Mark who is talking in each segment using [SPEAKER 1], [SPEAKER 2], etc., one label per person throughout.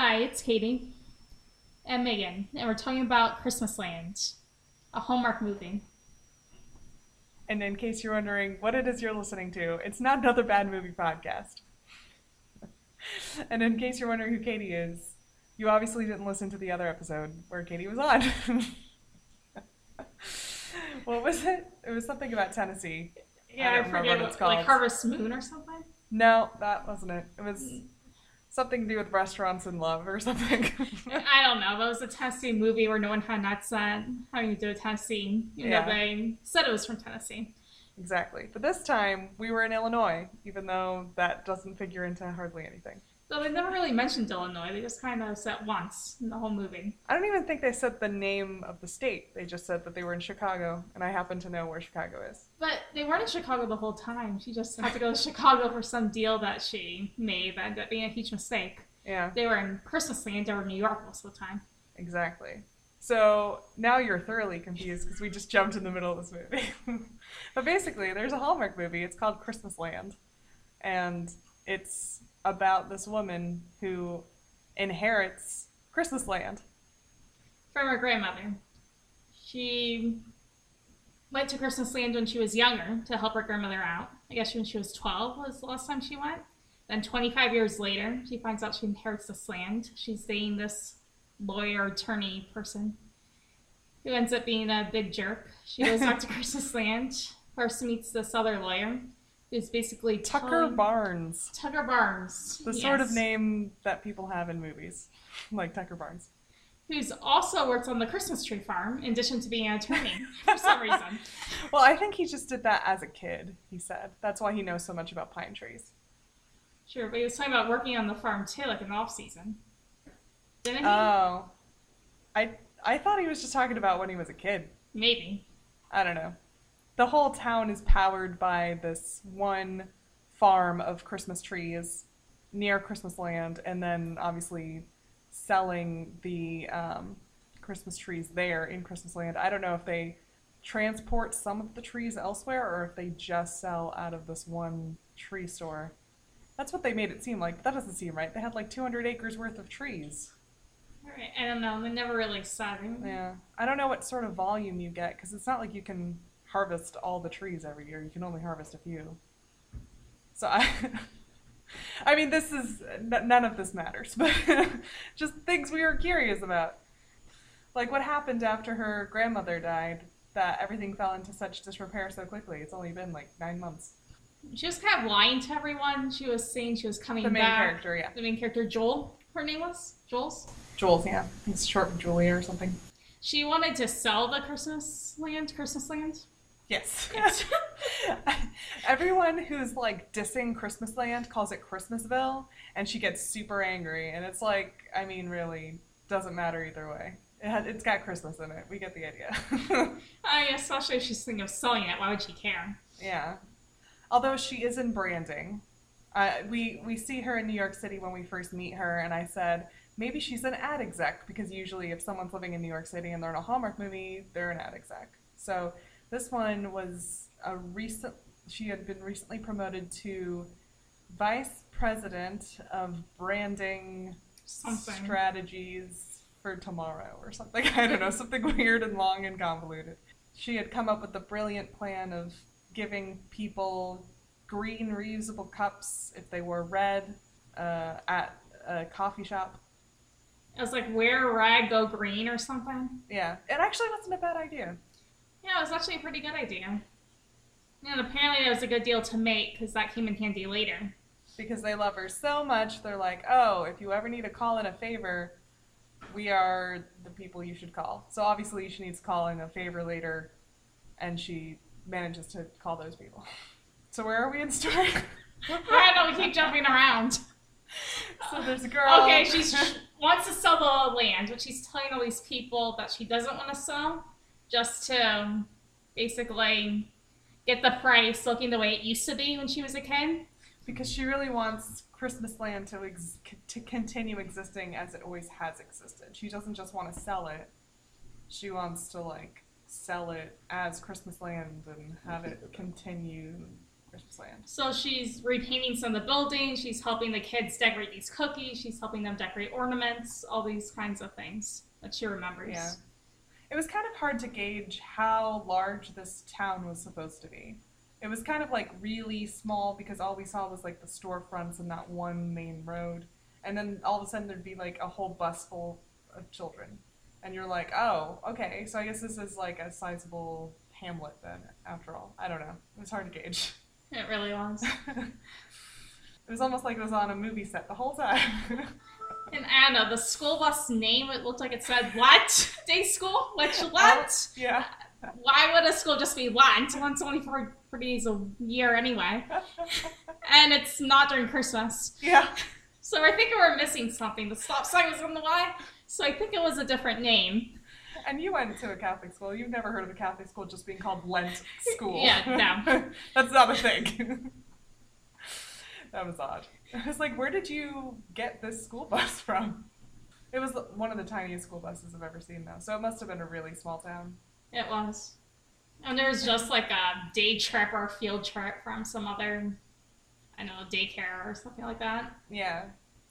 [SPEAKER 1] Hi, it's Katie and Megan, and we're talking about Christmas Land, a Hallmark movie.
[SPEAKER 2] And in case you're wondering what it is you're listening to, it's not another bad movie podcast. and in case you're wondering who Katie is, you obviously didn't listen to the other episode where Katie was on. what was it? It was something about Tennessee.
[SPEAKER 1] Yeah, I,
[SPEAKER 2] remember
[SPEAKER 1] forget
[SPEAKER 2] what it's
[SPEAKER 1] called. like. Harvest Moon or something.
[SPEAKER 2] No, that wasn't it. It was mm. Something to do with restaurants and love or something.
[SPEAKER 1] I don't know. That was a Tennessee movie where no one had nuts on having to do with Tennessee. You know,
[SPEAKER 2] Yeah.
[SPEAKER 1] they said it was from Tennessee.
[SPEAKER 2] exactly. But this time we were in Illinois, even though that doesn't figure into hardly anything.
[SPEAKER 1] Though they never really mentioned Illinois. They just kind of said once in the whole movie.
[SPEAKER 2] I don't even think they said the name of the state. They just said that they were in Chicago, and I happen to know where Chicago is.
[SPEAKER 1] But they weren't in Chicago the whole time. She just had to go to Chicago for some deal that she made that ended up being a huge mistake.
[SPEAKER 2] Yeah,
[SPEAKER 1] They were in Christmas Land. They were in New York most of the time.
[SPEAKER 2] exactly. So now you're thoroughly confused because we just jumped in the middle of this movie. but basically, there's a Hallmark movie. It's called Christmas Land, and it's about this woman who inherits Christmas Land.
[SPEAKER 1] from her grandmother. She went to Christmas Land when she was younger to help her grandmother out. I guess when she was 12 was the last time she went. Then 25 years later, she finds out she inherits this land. She's dating this lawyer attorney person who ends up being a big jerk. She goes back to Christmas Land. First meets this other lawyer who's basically
[SPEAKER 2] Tucker
[SPEAKER 1] telling-
[SPEAKER 2] Barnes,
[SPEAKER 1] Tucker Barnes.
[SPEAKER 2] the sort of name that people have in movies, like Tucker Barnes.
[SPEAKER 1] Who's also worked on the Christmas tree farm in addition to being an attorney for some reason.
[SPEAKER 2] Well, I think he just did that as a kid, he said. That's why he knows so much about pine trees.
[SPEAKER 1] Sure, but he was talking about working on the farm too, like in the off season. Didn't he?
[SPEAKER 2] Oh. I I thought he was just talking about when he was a kid.
[SPEAKER 1] Maybe.
[SPEAKER 2] I don't know. The whole town is powered by this one farm of Christmas trees near Christmas Land, and then obviously selling the um, Christmas trees there in Christmas Land. I don't know if they transport some of the trees elsewhere or if they just sell out of this one tree store. That's what they made it seem like. That doesn't seem right. They had like 200 acres worth of trees.
[SPEAKER 1] Alright, I don't know. They never really said.
[SPEAKER 2] Yeah. I don't know what sort of volume you get because it's not like you can harvest all the trees every year. You can only harvest a few. So I I mean this is n- none of this matters, but just things we were curious about. Like what happened after her grandmother died that everything fell into such disrepair so quickly. It's only been like 9 months.
[SPEAKER 1] She was kind of lying to everyone. She was saying she was coming
[SPEAKER 2] The main
[SPEAKER 1] back.
[SPEAKER 2] character, yeah.
[SPEAKER 1] The main character, Joel, her name was? Joel's?
[SPEAKER 2] Jules, yeah. It's short for Julia or something.
[SPEAKER 1] She wanted to sell the Christmas land, Christmas land.
[SPEAKER 2] Yes. Everyone who's like dissing Christmas Land calls it Christmasville, and she gets super angry. And it's like, I mean, really, doesn't matter either way. It had, it's got Christmas in it. We get the idea.
[SPEAKER 1] I mean, especially if she's thinking of selling it. Why would she care?
[SPEAKER 2] yeah. Although she is in branding. Uh, we we see her in New York City when we first meet her, and I said maybe she's an ad exec because usually if someone's living in New York City and they're in a Hallmark movie, they're an ad exec. So this one was a recent. She had been recently promoted to vice president of branding
[SPEAKER 1] Something.
[SPEAKER 2] strategies for tomorrow or something. I don't know, something weird and long and convoluted. She had come up with the brilliant plan of giving people green reusable cups if they were red uh, at a coffee shop.
[SPEAKER 1] It was like wear red, go green or something.
[SPEAKER 2] Yeah, it actually wasn't a bad idea.
[SPEAKER 1] Yeah, it was actually a pretty good idea. And apparently that was a good deal to make because that came in handy later.
[SPEAKER 2] because they love her so much. They're like, oh, if you ever need to call in a favor, we are the people you should call. So obviously she needs calling in a favor later, and she manages to call those people. So where are we in story?
[SPEAKER 1] I don't know, we keep jumping around.
[SPEAKER 2] so there's a girl.
[SPEAKER 1] Okay, she wants to sell the land, but she's telling all these people that she doesn't want to sell just to um, basically get the price looking the way it used to be when she was a kid.
[SPEAKER 2] because she really wants Christmas Land to ex- to continue existing as it always has existed. She doesn't just want to sell it; she wants to like sell it as Christmas Land and have it continue Christmas Land.
[SPEAKER 1] So she's repainting some of the buildings. She's helping the kids decorate these cookies. She's helping them decorate ornaments, all these kinds of things that she remembers.
[SPEAKER 2] Yeah. It was kind of hard to gauge how large this town was supposed to be. It was kind of like really small because all we saw was like the storefronts and that one main road. And then all of a sudden there'd be like a whole bus full of children. And you're like, oh, okay, so I guess this is like a sizable hamlet then, after all. I don't know. It was hard to gauge.
[SPEAKER 1] It really was.
[SPEAKER 2] it was almost like it was on a movie set the whole time.
[SPEAKER 1] And Anna, the school bus name, it looked like it said what? Day school? Which what?
[SPEAKER 2] yeah.
[SPEAKER 1] Why would a school just be Lent? Lent's only for, for days a year anyway. And it's not during Christmas.
[SPEAKER 2] Yeah.
[SPEAKER 1] So I think we're missing something. The stop sign was on the Y, so I think it was a different name.
[SPEAKER 2] And you went to a Catholic school. You've never heard of a Catholic school just being called Lent School.
[SPEAKER 1] Yeah, no.
[SPEAKER 2] That's not a thing. that was odd. I was like, where did you get this school bus from? It was one of the tiniest school buses I've ever seen, though. So it must have been a really small town.
[SPEAKER 1] It was. And there was just like a day trip or field trip from some other, I don't know, daycare or something like that.
[SPEAKER 2] Yeah.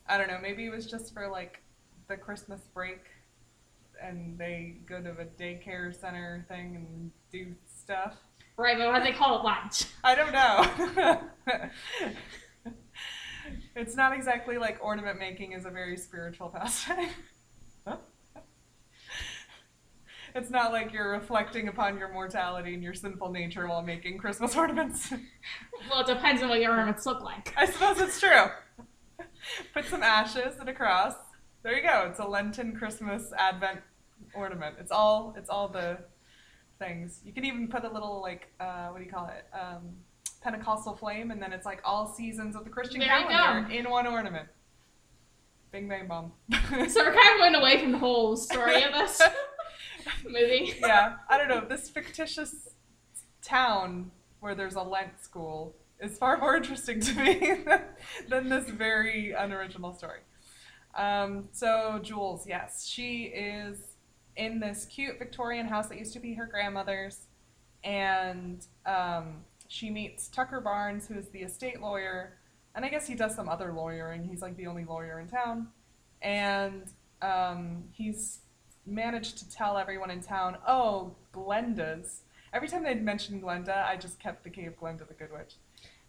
[SPEAKER 2] I don't know. Maybe it was just for like the Christmas break and they go to a daycare center thing and do stuff.
[SPEAKER 1] Right, but what do they call it lunch?
[SPEAKER 2] I don't know. it's not exactly like ornament making is a very spiritual pastime. it's not like you're reflecting upon your mortality and your sinful nature while making Christmas ornaments.
[SPEAKER 1] Well, it depends on what your ornaments look like.
[SPEAKER 2] I suppose it's true. Put some ashes and a cross. There you go. It's a Lenten Christmas Advent ornament. It's all it's all the things. You can even put a little like uh, what do you call it? Um, Pentecostal flame, and then it's like all seasons of the Christian
[SPEAKER 1] There
[SPEAKER 2] calendar in one ornament. Bing bang boom.
[SPEAKER 1] So we're kind of going away from the whole story of this movie.
[SPEAKER 2] yeah, I don't know. This fictitious town where there's a Lent school is far more interesting to me than this very unoriginal story. Um, so Jules, yes, she is in this cute Victorian house that used to be her grandmother's, and um, she meets Tucker Barnes, who is the estate lawyer, and I guess he does some other lawyering. He's like the only lawyer in town, and um, he's managed to tell everyone in town, oh, Glenda's. Every time they'd mention Glenda, I just kept thinking of Glenda the Good Witch.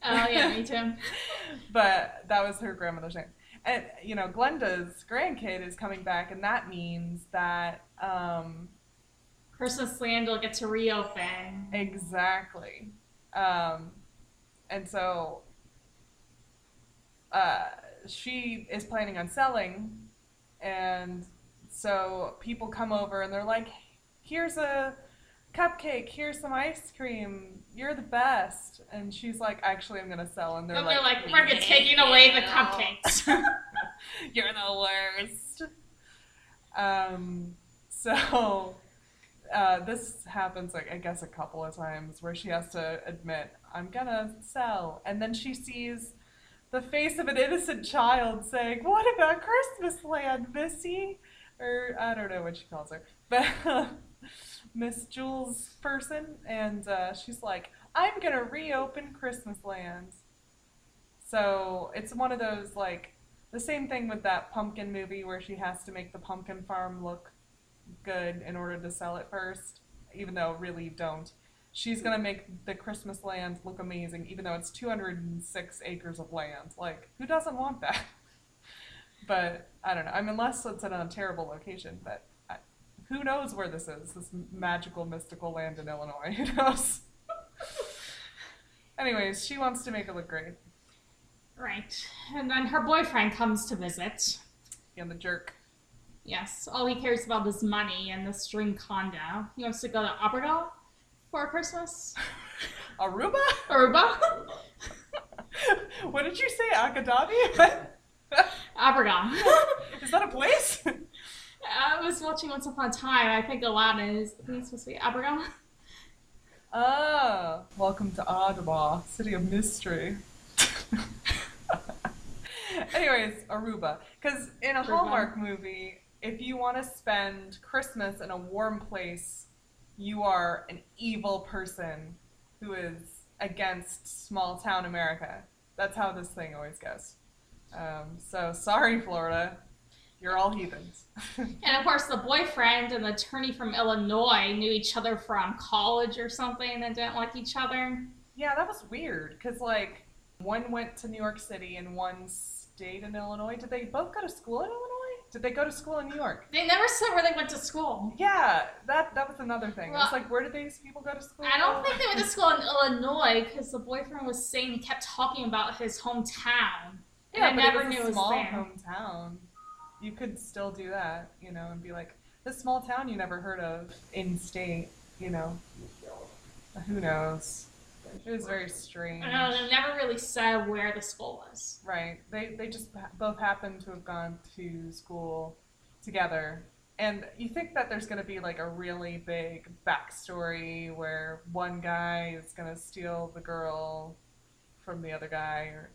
[SPEAKER 1] Oh yeah, me too.
[SPEAKER 2] but that was her grandmother's name. And you know, Glenda's grandkid is coming back, and that means that um,
[SPEAKER 1] Christmas Land will get to reopen.
[SPEAKER 2] exactly. Um, and so uh, she is planning on selling, and so people come over and they're like, "Here's a cupcake. Here's some ice cream. You're the best." And she's like, "Actually, I'm gonna sell." And they're
[SPEAKER 1] And
[SPEAKER 2] like,
[SPEAKER 1] they're like,
[SPEAKER 2] "We
[SPEAKER 1] we're taking away the cupcakes.
[SPEAKER 2] You're the worst. Um, so uh, this happens, like I guess, a couple of times where she has to admit, "I'm gonna sell," and then she sees the face of an innocent child saying, "What about Christmas Land, Missy?" Or I don't know what she calls her, but Miss Jules person, and uh, she's like, "I'm gonna reopen Christmas Land." So it's one of those like the same thing with that pumpkin movie where she has to make the pumpkin farm look good in order to sell it first, even though really you don't. She's gonna make the Christmas land look amazing, even though it's 206 acres of land. Like, who doesn't want that? But I don't know. I mean, unless it's in a terrible location, but I, who knows where this is? This magical, mystical land in Illinois. Who knows? Anyways, she wants to make it look great.
[SPEAKER 1] right. And then her boyfriend comes to visit.
[SPEAKER 2] And the jerk.
[SPEAKER 1] Yes, all he cares about is money and the string condo. He wants to go to Abergall for Christmas.
[SPEAKER 2] Aruba?
[SPEAKER 1] Aruba?
[SPEAKER 2] what did you say? Akadabi?
[SPEAKER 1] Abergall.
[SPEAKER 2] Is that a place?
[SPEAKER 1] I was watching Once Upon a Time. I think Aladdin is I think it's supposed to be Abergall.
[SPEAKER 2] Ah, welcome to Agrabah, city of mystery. Anyways, Aruba. Because in a
[SPEAKER 1] Aruba.
[SPEAKER 2] Hallmark movie, if you want to spend Christmas in a warm place, you are an evil person who is against small town America. That's how this thing always goes. Um, so sorry, Florida. You're all heathens.
[SPEAKER 1] And of course, the boyfriend and the attorney from Illinois knew each other from college or something and didn't like each other.
[SPEAKER 2] yeah, that was weird because like one went to New York City and one stayed in Illinois. Did they both go to school in Illinois? Did they go to school in New York?
[SPEAKER 1] They never said where they went to school.
[SPEAKER 2] Yeah, that that was another thing.
[SPEAKER 1] Well-
[SPEAKER 2] it's like where did these people go to school?
[SPEAKER 1] I don't think they went to school in Illinois because the boyfriend was saying he kept talking about his hometown. And
[SPEAKER 2] Yeah,
[SPEAKER 1] I
[SPEAKER 2] but
[SPEAKER 1] never
[SPEAKER 2] it was
[SPEAKER 1] knew
[SPEAKER 2] a
[SPEAKER 1] it was
[SPEAKER 2] small
[SPEAKER 1] there.
[SPEAKER 2] hometown. You could still do that, you know, and be like, this small town you never heard of in state, you know. Who knows? It was very strange.
[SPEAKER 1] I don't know, they never really said where the school was.
[SPEAKER 2] Right. They they just both happened to have gone to school together. And you think that there's going to be like a really big backstory where one guy is going to steal the girl from the other guy or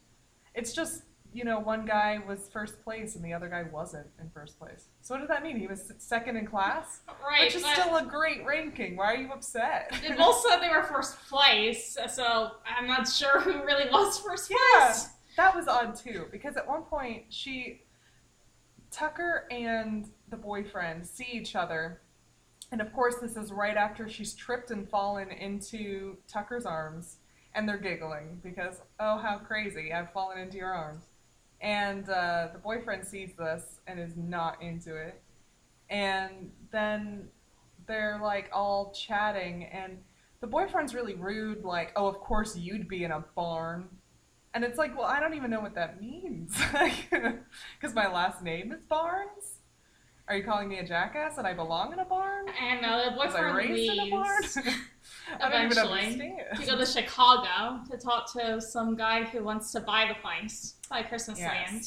[SPEAKER 2] it's just you know one guy was first place and the other guy wasn't in first place. So what does that mean? He was second in class?
[SPEAKER 1] Right,
[SPEAKER 2] Which is still a great ranking. Why are you upset?
[SPEAKER 1] they both said they were first place, so I'm not sure who really was first place.
[SPEAKER 2] Yeah.
[SPEAKER 1] place.
[SPEAKER 2] That was odd too, because at one point she, Tucker and the boyfriend see each other, and of course this is right after she's tripped and fallen into Tucker's arms, and they're giggling because oh how crazy I've fallen into your arms, and uh, the boyfriend sees this and is not into it, and then they're like all chatting and. The boyfriend's really rude, like, oh, of course you'd be in a barn. And it's like, well, I don't even know what that means. Because my last name is Barnes? Are you calling me a jackass and I belong in a barn?
[SPEAKER 1] And uh, the
[SPEAKER 2] Was I
[SPEAKER 1] boyfriend
[SPEAKER 2] raised in a barn?
[SPEAKER 1] leaves
[SPEAKER 2] I don't even
[SPEAKER 1] eventually
[SPEAKER 2] understand.
[SPEAKER 1] to go to Chicago to talk to some guy who wants to buy the place, buy Christmas land.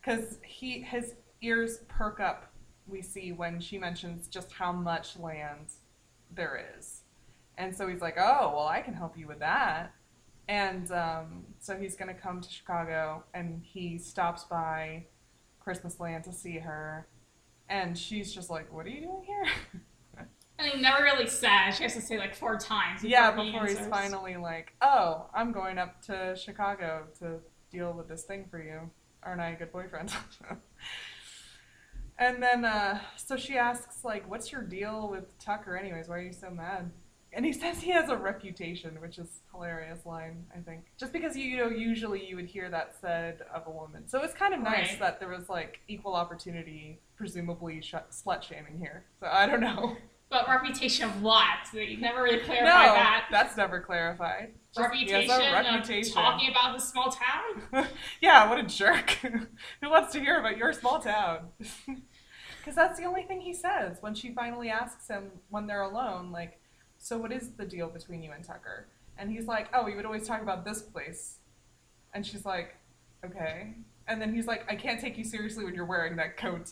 [SPEAKER 2] Because he his ears perk up, we see, when she mentions just how much land there is. And so he's like, oh, well, I can help you with that. And um, so he's going to come to Chicago and he stops by Christmas Land to see her. And she's just like, what are you doing here?
[SPEAKER 1] And he never really says. She has to say like four times.
[SPEAKER 2] yeah,
[SPEAKER 1] he
[SPEAKER 2] before he's finally like, oh, I'm going up to Chicago to deal with this thing for you. Aren't I a good boyfriend? and then, uh, so she asks, like, what's your deal with Tucker, anyways? Why are you so mad? And he says he has a reputation, which is hilarious line, I think. Just because you know, usually you would hear that said of a woman. So it's kind of nice
[SPEAKER 1] Right.
[SPEAKER 2] that there was like equal opportunity, presumably sh- slut shaming here. So I don't know.
[SPEAKER 1] But reputation of what? You never really
[SPEAKER 2] no,
[SPEAKER 1] clarified that.
[SPEAKER 2] that's never clarified. Just
[SPEAKER 1] reputation,
[SPEAKER 2] a
[SPEAKER 1] of talking about the small town.
[SPEAKER 2] yeah, what a jerk. Who wants to hear about your small town? Because that's the only thing he says when she finally asks him when they're alone, like, so what is the deal between you and Tucker? And he's like, oh, we would always talk about this place. And she's like, okay. And then he's like, I can't take you seriously when you're wearing that coat.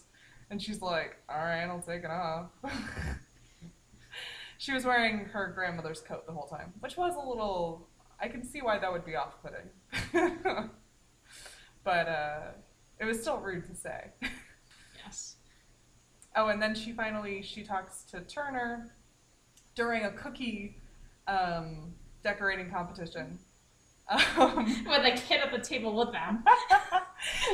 [SPEAKER 2] And she's like, all right, I'll take it off. She was wearing her grandmother's coat the whole time, which was a little. I can see why that would be off putting. but uh, it was still rude to say.
[SPEAKER 1] yes.
[SPEAKER 2] Oh, and then she finally she talks to Turner during a cookie um, decorating competition. Um,
[SPEAKER 1] With a kid at the table with them.
[SPEAKER 2] that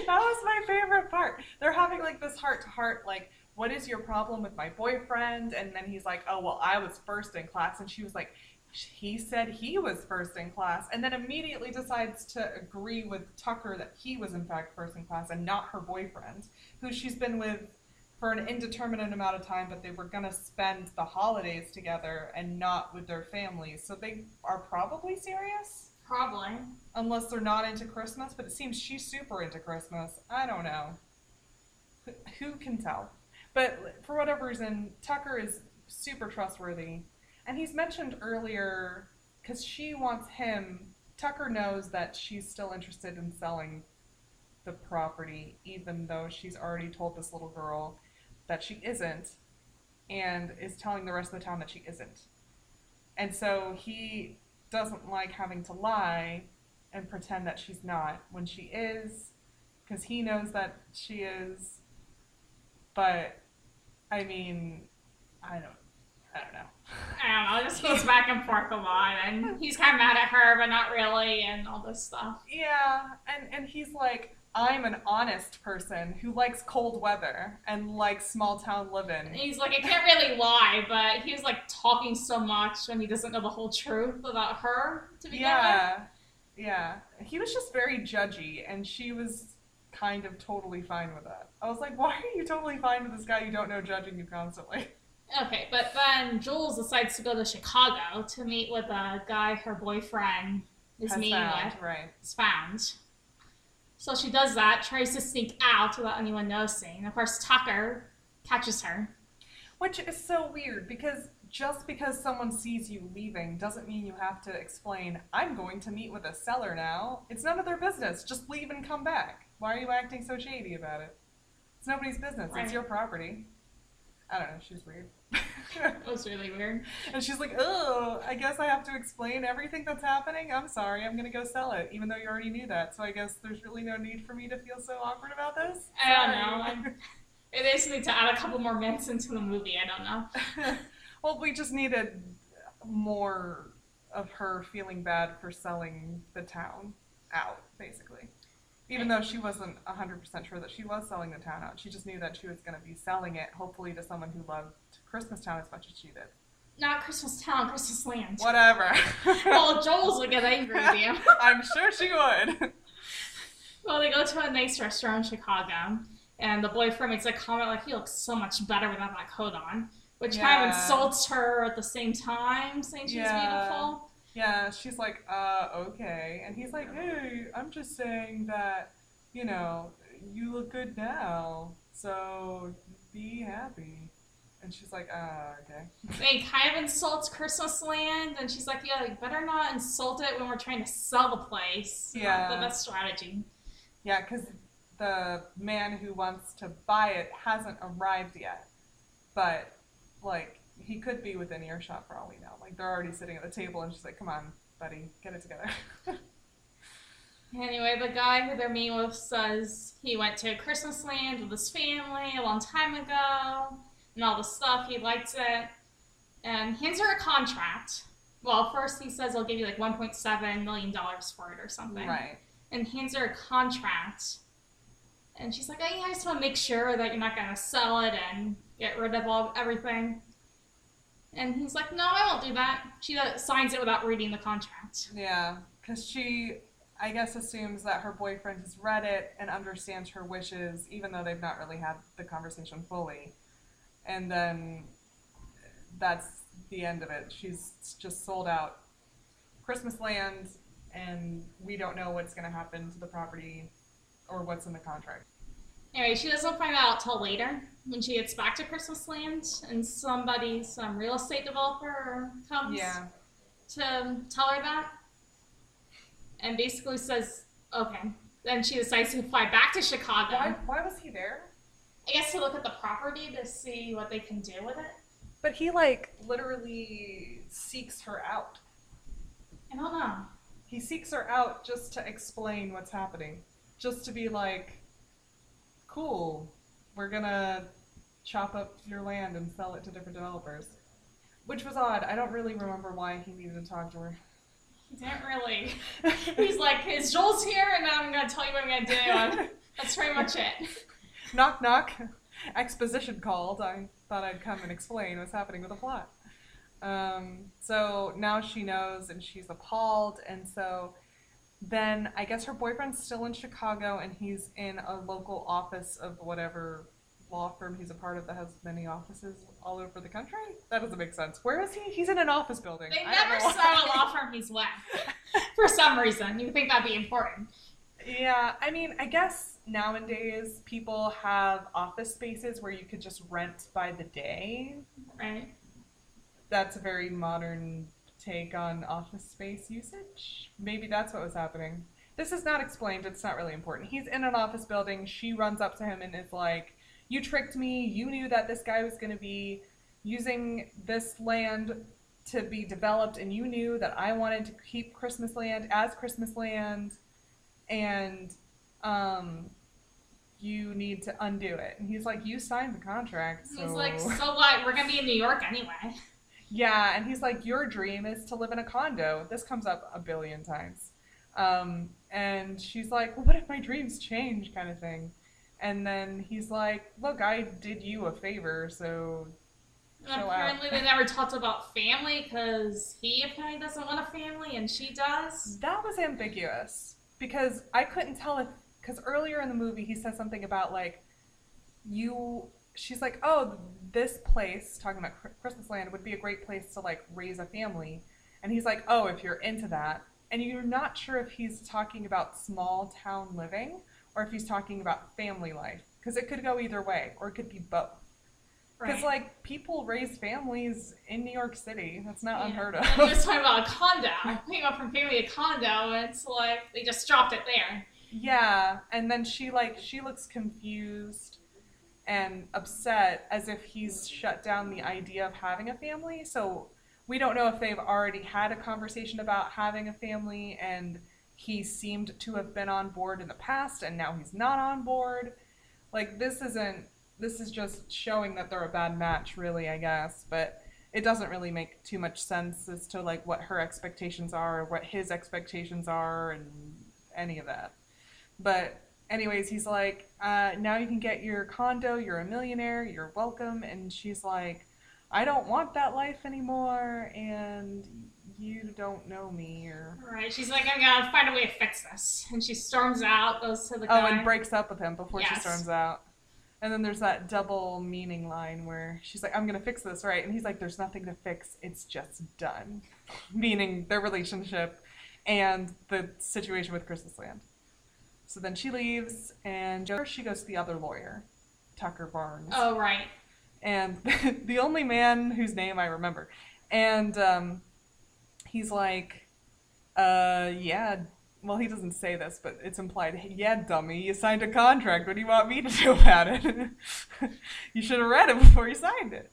[SPEAKER 2] was my favorite part. They're having like this heart to heart, like, what is your problem with my boyfriend? And then he's like, oh, well, I was first in class. And she was like, he said he was first in class. And then immediately decides to agree with Tucker that he was, in fact, first in class and not her boyfriend, who she's been with for an indeterminate amount of time, but they were going to spend the holidays together and not with their families. So they are probably serious
[SPEAKER 1] Probably.
[SPEAKER 2] unless they're not into Christmas, but it seems she's super into Christmas. I don't know. Who- Who can tell? But for whatever reason, Tucker is super trustworthy. And he's mentioned earlier, because she wants him, Tucker knows that she's still interested in selling the property, even though she's already told this little girl that she isn't, and is telling the rest of the town that she isn't. And so he doesn't like having to lie and pretend that she's not when she is, because he knows that she is. But I mean, I don't, I don't know.
[SPEAKER 1] I don't know. It just goes back and forth a lot, and he's kind of mad at her, but not really, and all this stuff.
[SPEAKER 2] Yeah, and and he's like, I'm an honest person who likes cold weather and likes small town
[SPEAKER 1] And
[SPEAKER 2] living.
[SPEAKER 1] he's like, I can't really lie, but he was like talking so much when he doesn't know the whole truth about her to begin with.
[SPEAKER 2] Yeah, yeah. He was just very judgy, and she was kind of totally fine with that. I was like, why are you totally fine with this guy you don't know judging you constantly?
[SPEAKER 1] Okay, but then Jules decides to go to Chicago to meet with a guy her boyfriend is
[SPEAKER 2] Has
[SPEAKER 1] meeting
[SPEAKER 2] found,
[SPEAKER 1] with.
[SPEAKER 2] right?
[SPEAKER 1] is found. So she does that, tries to sneak out without anyone noticing. And of course, Tucker catches her.
[SPEAKER 2] Which is so weird because just because someone sees you leaving doesn't mean you have to explain, I'm going to meet with a seller now. It's none of their business. Just leave and come back. Why are you acting so shady about it? It's nobody's business.
[SPEAKER 1] Right.
[SPEAKER 2] It's your property. I don't know. She's weird.
[SPEAKER 1] Oh, it was really weird.
[SPEAKER 2] and she's like, oh, I guess I have to explain everything that's happening. I'm sorry. I'm going to go sell it, even though you already knew that. So I guess there's really no need for me to feel so awkward about this.
[SPEAKER 1] I don't know. They just need to add a couple more minutes into the movie. I don't know.
[SPEAKER 2] well, we just needed more of her feeling bad for selling the town out, basically. Even though she wasn't 100% sure that she was selling the town out, she just knew that she was going to be selling it, hopefully, to someone who loved Christmas Town as much as she did.
[SPEAKER 1] Not Christmas Town, Christmas Land.
[SPEAKER 2] Whatever.
[SPEAKER 1] Well, Jules would get angry with you.
[SPEAKER 2] I'm sure she would.
[SPEAKER 1] Well, they go to a nice restaurant in Chicago, and the boyfriend makes a comment like, "He looks so much better without that coat on," which kind of insults her at the same time, saying she's
[SPEAKER 2] Yeah.
[SPEAKER 1] beautiful.
[SPEAKER 2] Yeah, she's like, uh, okay. And he's like, hey, I'm just saying that, you know, you look good now, so be happy. And she's like, uh, okay.
[SPEAKER 1] They kind of insults Christmas Land, and she's like, "Yeah, like, better not insult it when we're trying to sell the place." Not
[SPEAKER 2] Yeah.
[SPEAKER 1] the best strategy.
[SPEAKER 2] Yeah, because the man who wants to buy it hasn't arrived yet. But, like, he could be within earshot for all we know. Like, they're already sitting at the table, and she's like, come on, buddy, get it together.
[SPEAKER 1] Anyway, the guy who they're meeting with says he went to Christmas Land with his family a long time ago, and all the stuff. He likes it, and hands her a contract. Well, first he says I'll give you like 1.7 million dollars for it or something,
[SPEAKER 2] right.
[SPEAKER 1] and hands her a contract. And she's like, "Oh, yeah, I just want to make sure that you're not gonna sell it and get rid of all everything." And he's like, "No, I won't do that." She uh, signs it without reading the contract.
[SPEAKER 2] Yeah, because she, I guess, assumes that her boyfriend has read it and understands her wishes, even though they've not really had the conversation fully. And then that's the end of it. She's just sold out Christmas land, and we don't know what's going to happen to the property or what's in the contract.
[SPEAKER 1] Anyway, she doesn't find out till later when she gets back to Christmas Land and somebody, some real estate developer comes
[SPEAKER 2] Yeah,
[SPEAKER 1] to tell her that and basically says, okay. Then she decides to fly back to Chicago.
[SPEAKER 2] why, why was he there?
[SPEAKER 1] I guess to look at the property to see what they can do with it.
[SPEAKER 2] But he, like, literally seeks her out.
[SPEAKER 1] I don't know.
[SPEAKER 2] He seeks her out just to explain what's happening. Just to be like, cool, we're gonna chop up your land and sell it to different developers. Which was odd. I don't really remember why he needed to talk to her.
[SPEAKER 1] He didn't really. He's like, is Jules here? And I'm to tell you what I'm to do. That's pretty much it.
[SPEAKER 2] knock knock. Exposition called. I thought I'd come and explain what's happening with the plot. Um, so now she knows and she's appalled, and so then I guess her boyfriend's still in Chicago and he's in a local office of whatever law firm he's a part of that has many offices all over the country. That doesn't make sense. Where is he? He's in an office building.
[SPEAKER 1] They
[SPEAKER 2] I
[SPEAKER 1] never said a law firm he's with. For some reason. You think that'd be important.
[SPEAKER 2] Yeah, I mean, I guess nowadays people have office spaces where you could just rent by the day.
[SPEAKER 1] Right?
[SPEAKER 2] That's a very modern take on office space usage. Maybe that's what was happening. This is not explained, it's not really important. He's in an office building, she runs up to him and is like, You tricked me, you knew that this guy was going to be using this land to be developed, and you knew that I wanted to keep Christmas land as Christmas land, and um, you need to undo it. And he's like, You signed the contract. So...
[SPEAKER 1] He's like, so what? We're going to be in New York anyway.
[SPEAKER 2] Yeah, and he's like, Your dream is to live in a condo. This comes up a billion times. Um, and she's like, well, What if my dreams change? kind of thing. And then he's like, Look, I did you a favor, so
[SPEAKER 1] And
[SPEAKER 2] Chill out.
[SPEAKER 1] apparently, they never talked about family because he apparently doesn't want a family and she does.
[SPEAKER 2] That was ambiguous because I couldn't tell if because earlier in the movie he says something about like you. She's like, oh, this place talking about Chr- Christmas Land would be a great place to like raise a family, and he's like, oh, if you're into that, and you're not sure if he's talking about small town living or if he's talking about family life because it could go either way or it could be both. Because
[SPEAKER 1] Right.
[SPEAKER 2] like people raise families in New York City, that's not
[SPEAKER 1] Yeah.
[SPEAKER 2] unheard
[SPEAKER 1] And he
[SPEAKER 2] of.
[SPEAKER 1] was talking about a condo. We went from family to condo, and it's like they just dropped it there.
[SPEAKER 2] Yeah, and then she like she looks confused and upset as if he's shut down the idea of having a family. So we don't know if they've already had a conversation about having a family and he seemed to have been on board in the past and now he's not on board. Like this isn't this is just showing that they're a bad match really, I guess, but it doesn't really make too much sense as to like what her expectations are, what his expectations are and any of that. But anyways, he's like, uh, now you can get your condo. You're a millionaire. You're welcome. And she's like, I don't want that life anymore, and you don't know me. Or
[SPEAKER 1] Right. She's like, I'm gonna find a way to fix this, and she storms out, goes to the
[SPEAKER 2] oh, and breaks up with him before she storms out. And then there's that double meaning line where she's like, I'm gonna fix this, right? And he's like, There's nothing to fix. It's just done. Meaning their relationship and the situation with Christmas Land. So then she leaves, and Jo- she goes to the other lawyer, Tucker Barnes.
[SPEAKER 1] oh, right.
[SPEAKER 2] and the only man whose name I remember. And um, he's like, uh, yeah. Well, he doesn't say this, but it's implied. Hey, yeah, dummy, you signed a contract. What do you want me to do about it? you should have read it before you signed it.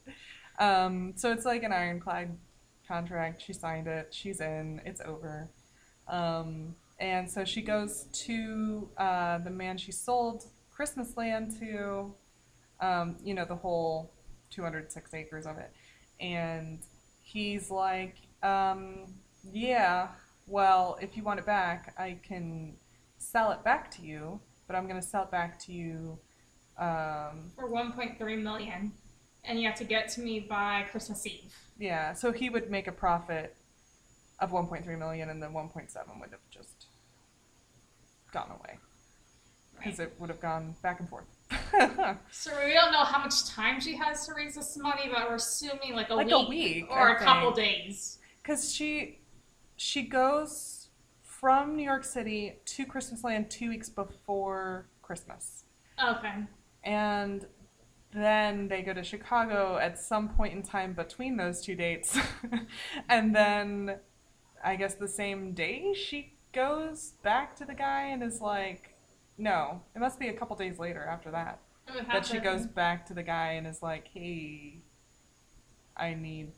[SPEAKER 2] Um, so it's like an ironclad contract. She signed it. She's in. It's over. Um, and so she goes to uh, the man she sold Christmas land to. Um, you know the whole 206 acres of it, and he's like, um, "Yeah, well, if you want it back, I can sell it back to you, but I'm gonna sell it back to you." Um,
[SPEAKER 1] For 1.3 million, and you have to get to me by Christmas Eve.
[SPEAKER 2] Yeah, so he would make a profit of 1.3 million, and then 1.7 would have gone away because
[SPEAKER 1] Right.
[SPEAKER 2] it would have gone back and forth.
[SPEAKER 1] So we don't know how much time she has to raise this money, but we're assuming like a
[SPEAKER 2] like
[SPEAKER 1] week,
[SPEAKER 2] a week
[SPEAKER 1] or
[SPEAKER 2] I
[SPEAKER 1] a couple days.
[SPEAKER 2] Because she she goes from New York City to Christmas Land two weeks before Christmas,
[SPEAKER 1] Okay.
[SPEAKER 2] and then they go to Chicago at some point in time between those two dates, and then I guess the same day she goes back to the guy and is like, no, it must be a couple days later after that
[SPEAKER 1] It would have
[SPEAKER 2] that she goes back to the guy and is like, hey, I need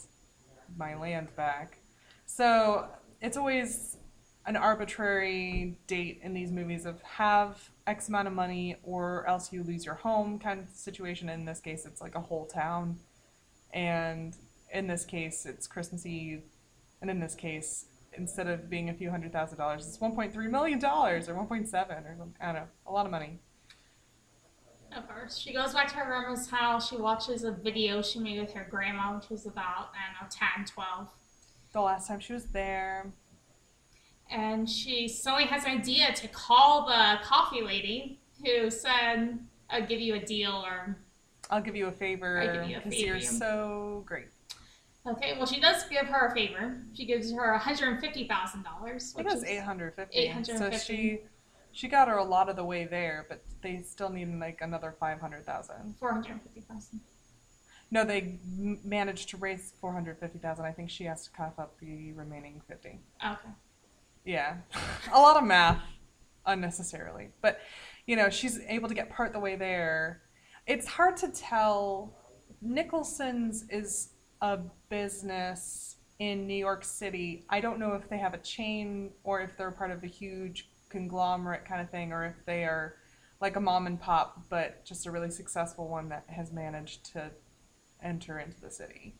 [SPEAKER 2] my land back. So it's always an arbitrary date in these movies of have X amount of money or else you lose your home kind of situation. In this case, it's like a whole town. And in this case, it's Christmas Eve. And in this case, instead of being a few hundred thousand dollars, it's $1.3 million or 1.7 or something. I don't know. A lot of money.
[SPEAKER 1] Of course. She goes back to her grandma's house. She watches a video she made with her grandma, which was about, I don't know, 10, 12.
[SPEAKER 2] The last time she was there,
[SPEAKER 1] And she suddenly has an idea to call the coffee lady who said, I'll give you a deal or.
[SPEAKER 2] I'll give you a favor because you're so great.
[SPEAKER 1] Okay, well, she does give her a favor. She gives her $150,000.
[SPEAKER 2] I think it was eight hundred fifty. So she she got her a lot of the way there, but they still need like another five hundred thousand.
[SPEAKER 1] 450000
[SPEAKER 2] No, they m- managed to raise four hundred fifty thousand. I think she has to cough up the remaining fifty.
[SPEAKER 1] Okay.
[SPEAKER 2] Yeah, a lot of math unnecessarily, but you know she's able to get part the way there. It's hard to tell. Nicholson's is a business in New York City. I don't know if they have a chain or if they're part of a huge conglomerate kind of thing, or if they are like a mom and pop, but just a really successful one that has managed to enter into the city.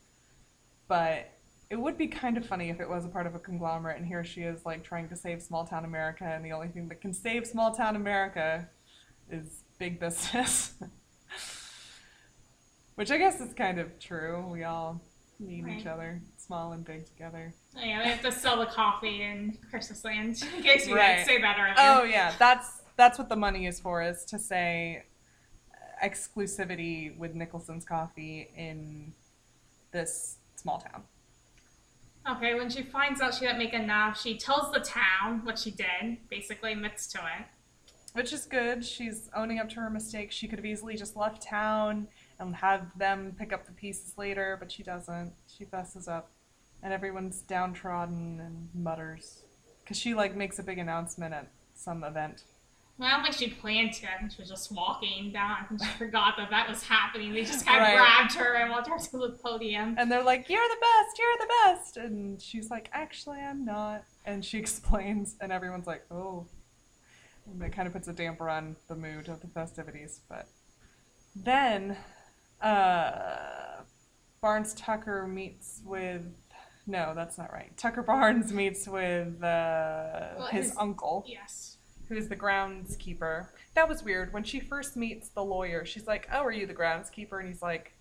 [SPEAKER 2] but it would be kind of funny if it was a part of a conglomerate and here she is like trying to save small town America and the only thing that can save small town America is big business. Which I guess is kind of true. We all need each other, small and big together.
[SPEAKER 1] Oh, yeah, we have to sell the coffee in Christmas Land in case we
[SPEAKER 2] Right.
[SPEAKER 1] didn't say that earlier.
[SPEAKER 2] Oh yeah, that's that's what the money is for is to say exclusivity with Nicholson's coffee in this small town.
[SPEAKER 1] Okay, when she finds out she didn't make enough, she tells the town what she did, basically admits to it.
[SPEAKER 2] Which is good. She's owning up to her mistake. She could have easily just left town and have them pick up the pieces later, but she doesn't. She fesses up. And everyone's downtrodden and mutters. Because she, like, makes a big announcement at some event.
[SPEAKER 1] Well, I don't think she planned to. I think she was just walking down and she forgot that that was happening. They just kind of
[SPEAKER 2] Right.
[SPEAKER 1] grabbed her and walked her to the podium.
[SPEAKER 2] And they're like, You're the best, you're the best. And she's like, Actually, I'm not. And she explains, and everyone's like, Oh. And it kind of puts a damper on the mood of the festivities. But then, uh, Barnes Tucker meets with. No, that's not right. Tucker Barnes meets with uh,
[SPEAKER 1] Well,
[SPEAKER 2] his,
[SPEAKER 1] his-
[SPEAKER 2] uncle,
[SPEAKER 1] Yes.
[SPEAKER 2] who's the groundskeeper. That was weird. When she first meets the lawyer, she's like, Oh, are you the groundskeeper? And he's like,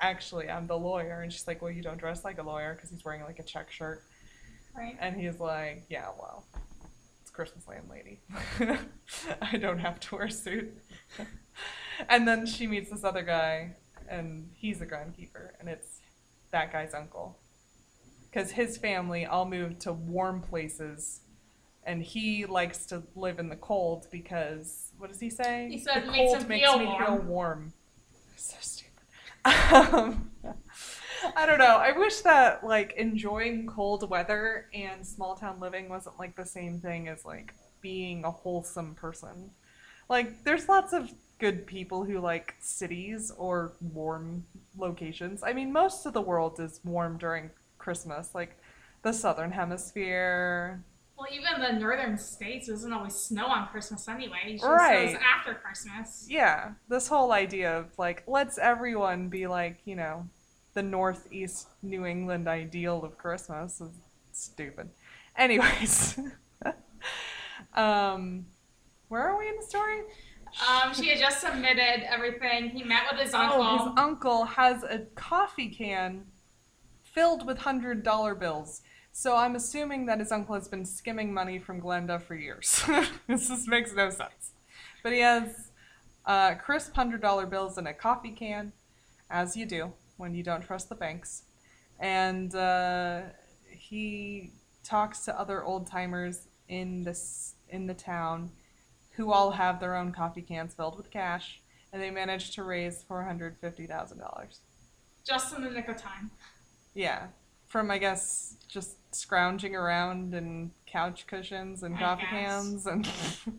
[SPEAKER 2] actually I'm the lawyer and she's like well you don't dress like a lawyer because he's wearing like a check shirt
[SPEAKER 1] Right.
[SPEAKER 2] and he's like yeah well it's Christmas Land lady I don't have to wear a suit and then she meets this other guy and he's the groundkeeper and it's that guy's uncle because his family all moved to warm places and he likes to live in the cold because what does he say?
[SPEAKER 1] He said
[SPEAKER 2] the cold
[SPEAKER 1] him
[SPEAKER 2] makes
[SPEAKER 1] feel
[SPEAKER 2] me feel
[SPEAKER 1] warm."
[SPEAKER 2] warm. So stupid. Um, I don't know. I wish that like enjoying cold weather and small town living wasn't like the same thing as like being a wholesome person. Like there's lots of good people who like cities or warm locations. I mean, most of the world is warm during Christmas, like the southern hemisphere.
[SPEAKER 1] Well, even the northern states doesn't always snow on Christmas anyway. It just
[SPEAKER 2] Right.
[SPEAKER 1] snows after Christmas.
[SPEAKER 2] Yeah, this whole idea of like let's everyone be like, you know, the northeast New England ideal of Christmas is stupid. Anyways, um, where are we in the story?
[SPEAKER 1] Um, she had just submitted everything. He met with his uncle.
[SPEAKER 2] Oh, his uncle has a coffee can filled with hundred dollar bills. So I'm assuming that his uncle has been skimming money from Glenda for years. this just makes no sense. But he has uh, crisp hundred dollar bills in a coffee can, as you do when you don't trust the banks, and uh, he talks to other old timers in this in the town, who all have their own coffee cans filled with cash and they managed to raise four hundred fifty thousand dollars.
[SPEAKER 1] just in the nick of time.
[SPEAKER 2] Yeah, from I guess just scrounging around in couch cushions and
[SPEAKER 1] I
[SPEAKER 2] coffee
[SPEAKER 1] guess.
[SPEAKER 2] cans and.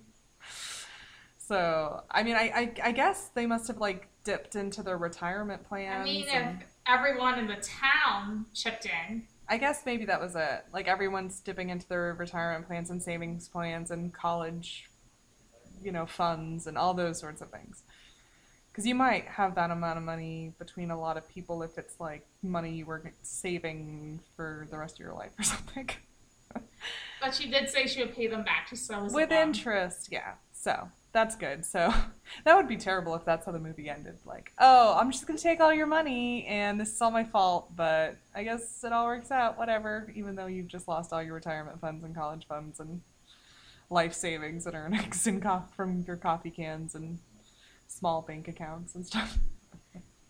[SPEAKER 2] so I mean, I, I I guess they must have like dipped into their retirement plans.
[SPEAKER 1] I mean,
[SPEAKER 2] and-
[SPEAKER 1] if everyone in the town chipped in,
[SPEAKER 2] I guess maybe that was it. Like everyone's dipping into their retirement plans and savings plans and college, you know, funds and all those sorts of things. Because you might have that amount of money between a lot of people if it's like money you were saving for the rest of your life or something.
[SPEAKER 1] but she did say she would pay them back. So it was
[SPEAKER 2] With interest, yeah. So that's good. So that would be terrible if that's how the movie ended. Like, oh, I'm just gonna take all your money and this is all my fault, but I guess it all works out, whatever, even though you've just lost all your retirement funds and college funds and life savings and earnings and co- from your coffee cans and small bank accounts and stuff.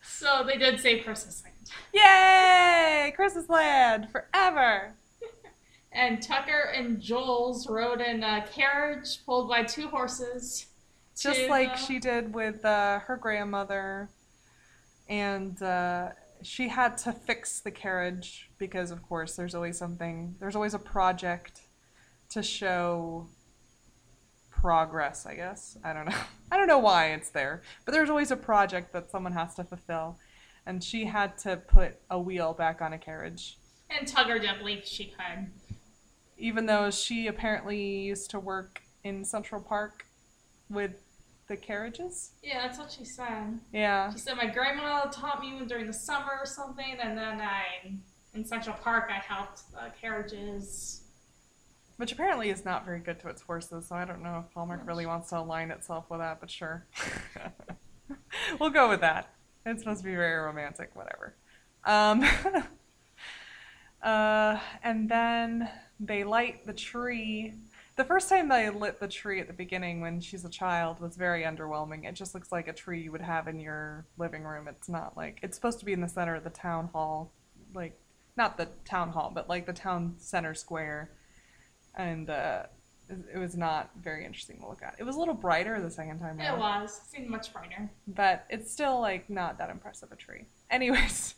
[SPEAKER 1] So they did save Christmas Land.
[SPEAKER 2] Yay! Christmas land forever!
[SPEAKER 1] And Tucker and Jules rode in a carriage pulled by two horses.
[SPEAKER 2] just
[SPEAKER 1] to
[SPEAKER 2] like
[SPEAKER 1] the-
[SPEAKER 2] she did with uh, her grandmother and uh, she had to fix the carriage because of course there's always something there's always a project to show progress i guess i don't know i don't know why it's there but there's always a project that someone has to fulfill and she had to put a wheel back on a carriage
[SPEAKER 1] And Tucker didn't believe she could.
[SPEAKER 2] even though she apparently used to work in central park with the carriages
[SPEAKER 1] Yeah, that's what she said.
[SPEAKER 2] yeah
[SPEAKER 1] She said my grandma taught me during the summer or something, and then I in Central Park, I helped the carriages.
[SPEAKER 2] Which apparently is not very good to its horses, so I don't know if Hallmark really wants to align itself with that, but sure. we'll go with that. It's supposed to be very romantic, whatever. Um, uh, and then they light the tree. The first time they lit the tree at the beginning when she's a child was very underwhelming. It just looks like a tree you would have in your living room. It's not like it's supposed to be in the center of the town hall, like not the town hall, but like the town center square. And uh, it was not very interesting to look at. It was a little brighter the second time
[SPEAKER 1] It
[SPEAKER 2] around
[SPEAKER 1] was. It seemed much brighter.
[SPEAKER 2] but it's still like not that impressive a tree. Anyways,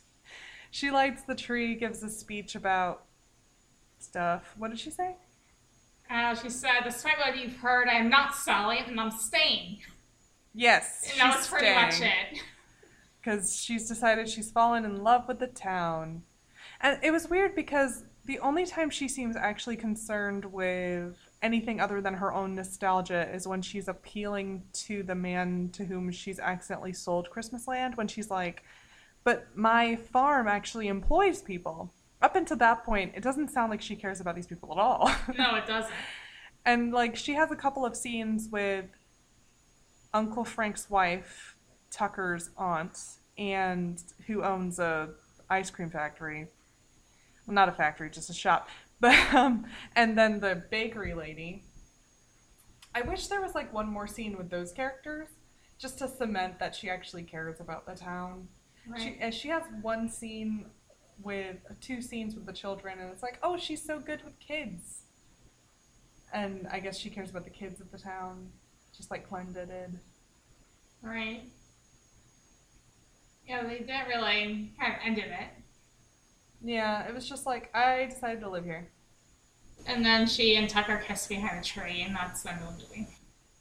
[SPEAKER 2] she lights the tree, gives a speech about stuff. What did she say?
[SPEAKER 1] Uh, she said, despite what you've heard, I am not selling and I'm staying.
[SPEAKER 2] Yes,
[SPEAKER 1] And that was pretty much it.
[SPEAKER 2] because she's decided she's fallen in love with the town. And it was weird because the only time she seems actually concerned with anything other than her own nostalgia is when she's appealing to the man to whom she's accidentally sold Christmas land when she's like, "But my farm actually employs people." Up until that point, it doesn't sound like she cares about these people at all.
[SPEAKER 1] No, it doesn't.
[SPEAKER 2] And like she has a couple of scenes with Uncle Frank's wife, Tucker's aunt, and who owns a ice cream factory. Well, not a factory, just a shop. But um, and then the bakery lady. I wish there was like one more scene with those characters, just to cement that she actually cares about the town.
[SPEAKER 1] Right.
[SPEAKER 2] She, and she has one scene with two scenes with the children, and it's like, oh, she's so good with kids. And I guess she cares about the kids of the town, just like Glenda did.
[SPEAKER 1] Right. Yeah, they didn't really kind of ended it.
[SPEAKER 2] Yeah, it was just like I decided to live here.
[SPEAKER 1] And then she and Tucker kiss behind a tree, and that's the end of the movie.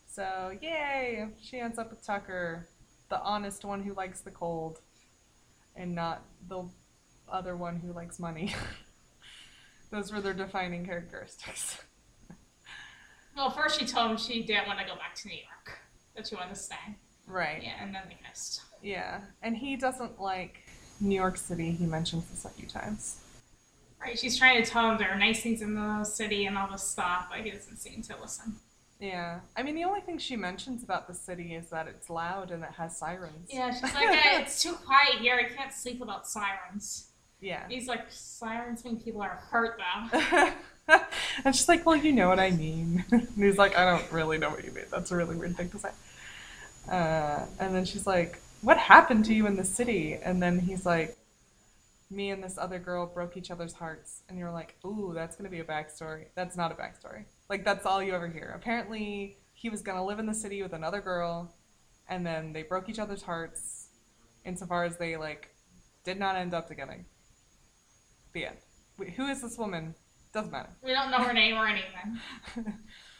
[SPEAKER 2] So yay! She ends up with Tucker, the honest one who likes the cold, and not the other one who likes money. Those were their defining characteristics.
[SPEAKER 1] Well, first she told him she didn't want to go back to New York, that she wanted to stay.
[SPEAKER 2] Right.
[SPEAKER 1] Yeah, and then they kissed.
[SPEAKER 2] Yeah, and he doesn't like New York City. He mentions this a few times.
[SPEAKER 1] Right, she's trying to tell him there are nice things in the city and all this stuff, but he doesn't seem to listen.
[SPEAKER 2] Yeah, I mean the only thing she mentions about the city is that it's loud and it has sirens.
[SPEAKER 1] Yeah, she's like, "Eh, it's too quiet here. I can't sleep without sirens.
[SPEAKER 2] Yeah.
[SPEAKER 1] He's like, sirens mean people are hurt, though.
[SPEAKER 2] and she's like, "Well, you know what I mean." and he's like, "I don't really know what you mean. That's a really weird thing to say." Uh, and then she's like, "What happened to you in the city?" And then he's like, "Me and this other girl broke each other's hearts." And you're like, "Ooh, that's gonna be a backstory." That's not a backstory. Like that's all you ever hear. Apparently, he was gonna live in the city with another girl, and then they broke each other's hearts, insofar as they like did not end up together. The end. Who is this woman? Doesn't matter.
[SPEAKER 1] We don't know her name or anything.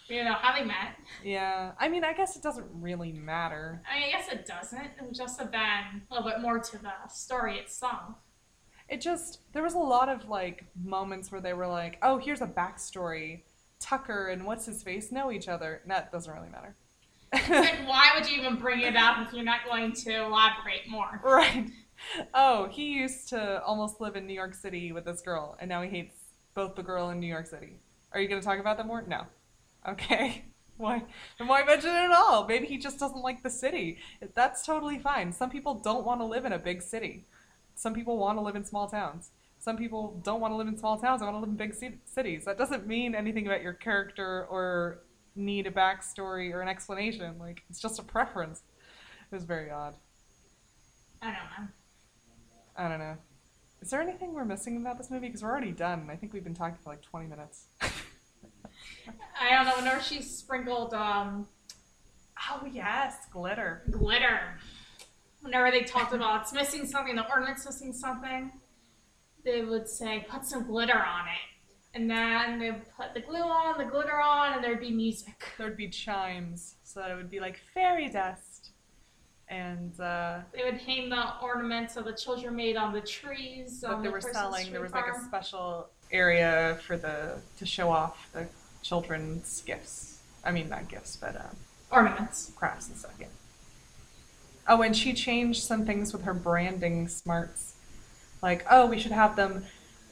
[SPEAKER 1] Don't know how they met.
[SPEAKER 2] Yeah, I mean, I guess it doesn't really matter.
[SPEAKER 1] I mean, I guess it doesn't. It would just have been a little bit more to the story itself.
[SPEAKER 2] It just, there was a lot of like moments where they were like, oh, here's a backstory. Tucker and what's his face know each other. That doesn't really matter.
[SPEAKER 1] It's like, why would you even bring it up if you're not going to elaborate more?
[SPEAKER 2] right. Oh, he used to almost live in New York City with this girl, and now he hates both the girl and New York City. Are you going to talk about that more? No. Okay. Why? Then why mention it at all? Maybe he just doesn't like the city. That's totally fine. Some people don't want to live in a big city. Some people want to live in small towns. Some people don't want to live in small towns. They want to live in big ci- cities. That doesn't mean anything about your character or need a backstory or an explanation. Like it's just a preference. It was very odd.
[SPEAKER 1] I don't know.
[SPEAKER 2] I don't know. Is there anything we're missing about this movie? Because we're already done. I think we've been talking for like 20 minutes.
[SPEAKER 1] I don't know. Whenever she sprinkled um,
[SPEAKER 2] oh yes, glitter.
[SPEAKER 1] glitter, whenever they talked about it's missing something, the ornament's missing something, they would say, put some glitter on it. And then they would put the glue on, the glitter on, and there'd be music.
[SPEAKER 2] There'd be chimes, so that it would be like fairy dust. And uh,
[SPEAKER 1] They would hang the ornaments that the children made on the trees.
[SPEAKER 2] what they
[SPEAKER 1] the
[SPEAKER 2] were selling, there was like a special area for the to show off the children's gifts. I mean, not gifts, but um,
[SPEAKER 1] ornaments.
[SPEAKER 2] crafts and stuff. Yeah. Oh, and she changed some things with her branding smarts. Like, oh, we should have them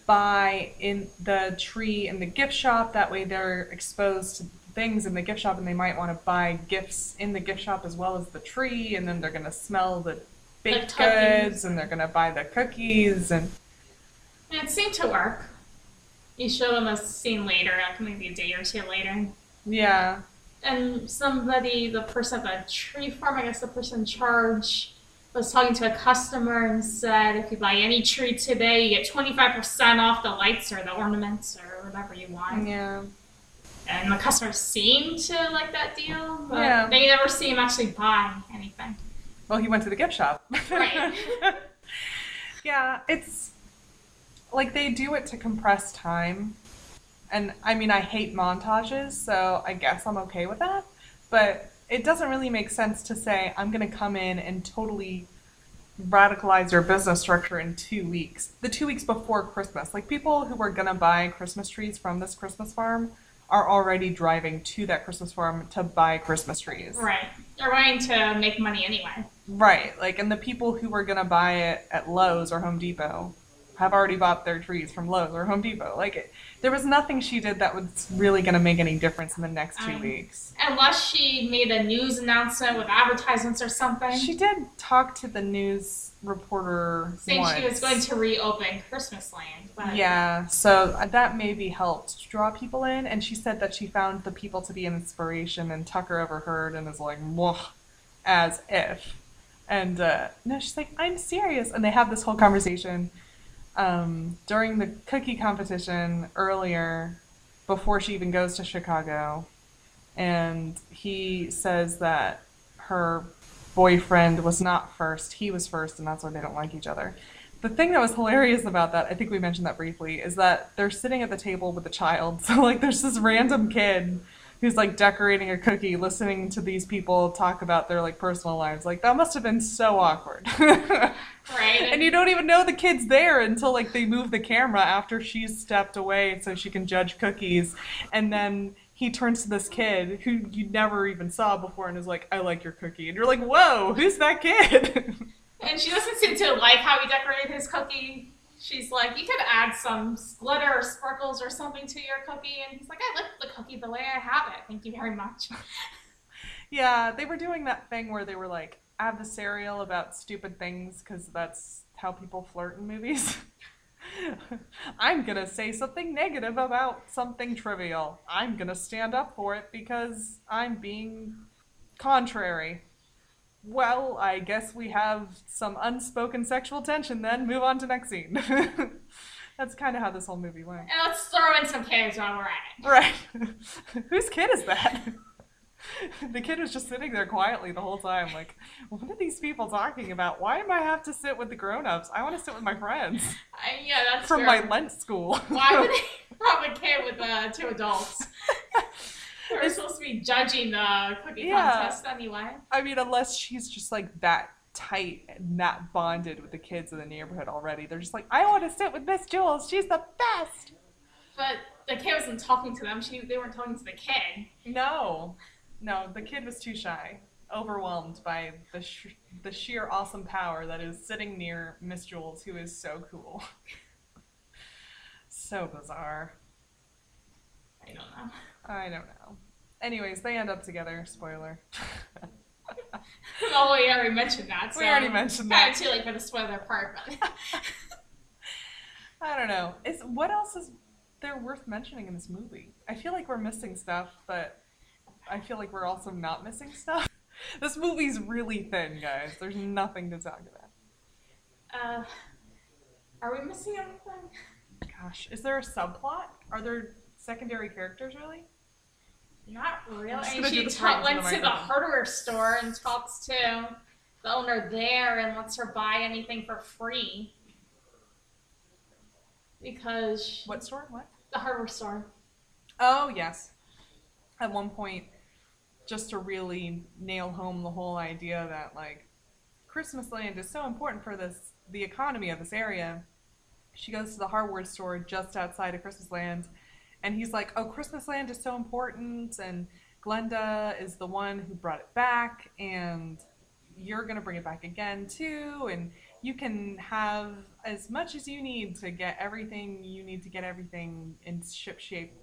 [SPEAKER 2] buy in the tree in the gift shop. That way they're exposed to things in the gift shop and they might want to buy gifts in the gift shop as well as the tree and then they're going to smell the baked
[SPEAKER 1] cookies.
[SPEAKER 2] goods and they're going to buy the cookies and
[SPEAKER 1] And it seemed to work. You show them a scene later, like maybe a day or two later.
[SPEAKER 2] yeah.
[SPEAKER 1] And somebody, the person at the tree farm, I guess the person in charge, was talking to a customer and said, if you buy any tree today, you get 25% off the lights or the ornaments or whatever you want.
[SPEAKER 2] Yeah.
[SPEAKER 1] And the customer seemed to like that deal, but
[SPEAKER 2] Yeah.
[SPEAKER 1] they never see him actually buy anything.
[SPEAKER 2] Well, he went to the gift shop.
[SPEAKER 1] Right.
[SPEAKER 2] yeah, it's like they do it to compress time. And I mean, I hate montages, so I guess I'm okay with that. But it doesn't really make sense to say, I'm going to come in and totally radicalize your business structure in two weeks. The two weeks before Christmas. Like, people who are going to buy Christmas trees from this Christmas farm are already driving to that Christmas farm to buy Christmas trees.
[SPEAKER 1] Right. They're wanting to make money anyway.
[SPEAKER 2] Right, like, and the people who were gonna buy it at Lowe's or Home Depot have already bought their trees from Lowe's or Home Depot. Like, it, there was nothing she did that was really gonna make any difference in the next two
[SPEAKER 1] Um,
[SPEAKER 2] weeks.
[SPEAKER 1] Unless she made a news announcement with advertisements or something.
[SPEAKER 2] She did talk to the news reporter
[SPEAKER 1] saying
[SPEAKER 2] once.
[SPEAKER 1] she was going to reopen Christmas Land, but
[SPEAKER 2] Yeah, so that maybe helped draw people in, and she said that she found the people to be an inspiration, and Tucker overheard and is like, Whoa, as if. And uh, no, she's like, I'm serious. And they have this whole conversation um, during the cookie competition earlier, before she even goes to Chicago. And he says that her boyfriend was not first, he was first, and that's why they don't like each other. The thing that was hilarious about that, I think we mentioned that briefly, is that they're sitting at the table with a child. So, like, there's this random kid who's like decorating a cookie, listening to these people talk about their like personal lives. Like, that must have been so awkward.
[SPEAKER 1] right.
[SPEAKER 2] and you don't even know the kid's there until like they move the camera after she's stepped away so she can judge cookies. And then he turns to this kid who you never even saw before and is like, I like your cookie. And you're like, whoa, who's that kid?
[SPEAKER 1] And she doesn't seem to like how he decorated his cookie. She's like, you could add some glitter or sparkles or something to your cookie. And he's like, I like the cookie the way I have it. Thank you very much.
[SPEAKER 2] Yeah, they were doing that thing where they were like adversarial about stupid things because that's how people flirt in movies. I'm gonna say something negative about something trivial. I'm gonna stand up for it because I'm being contrary. Well, I guess we have some unspoken sexual tension then. Move on to next scene. that's kind of how this whole movie went.
[SPEAKER 1] And let's throw in some kids while we're at it.
[SPEAKER 2] Right. Whose kid is that? the kid was just sitting there quietly the whole time, like, what are these people talking about? Why am I have to sit with the grown-ups? I want to sit with my friends
[SPEAKER 1] I, yeah, that's
[SPEAKER 2] from my Lent school.
[SPEAKER 1] Why would they have a kid with uh, two adults?
[SPEAKER 2] It's-
[SPEAKER 1] supposed to be judging the cookie
[SPEAKER 2] Yeah.
[SPEAKER 1] contest anyway.
[SPEAKER 2] I mean, unless she's just like that tight and that bonded with the kids in the neighborhood already. They're just like, I want to sit with Miss Jules. She's the best.
[SPEAKER 1] But the kid wasn't talking to them. She they weren't talking to the kid.
[SPEAKER 2] No, no, the kid was too shy, overwhelmed by the sh- the sheer awesome power that is sitting near Miss Jules, who is so cool. so bizarre.
[SPEAKER 1] I don't know.
[SPEAKER 2] I don't know. Anyways, they end up together. Spoiler.
[SPEAKER 1] Oh, we already mentioned that. So
[SPEAKER 2] We already mentioned
[SPEAKER 1] Kind
[SPEAKER 2] that.
[SPEAKER 1] of too late for the spoiler part, but
[SPEAKER 2] I don't know. Is what else is there worth mentioning in this movie? I feel like we're missing stuff, but I feel like we're also not missing stuff. This movie's really thin, guys. There's nothing to talk about.
[SPEAKER 1] uh, are we missing anything?
[SPEAKER 2] Gosh, is there a subplot? Are there secondary characters really?
[SPEAKER 1] Not really.
[SPEAKER 2] I'm just
[SPEAKER 1] I mean, she ta- went to the
[SPEAKER 2] microphone.
[SPEAKER 1] hardware store and talks to the owner there and lets her buy anything for free because
[SPEAKER 2] What store? What?
[SPEAKER 1] the hardware store.
[SPEAKER 2] Oh yes. At one point, just to really nail home the whole idea that like Christmas land is so important for this the economy of this area, she goes to the hardware store just outside of Christmas land, and he's like, "Oh, Christmas land is so important, and Glenda is the one who brought it back, and you're gonna bring it back again too, and you can have as much as you need to get everything you need to get everything in ship shape,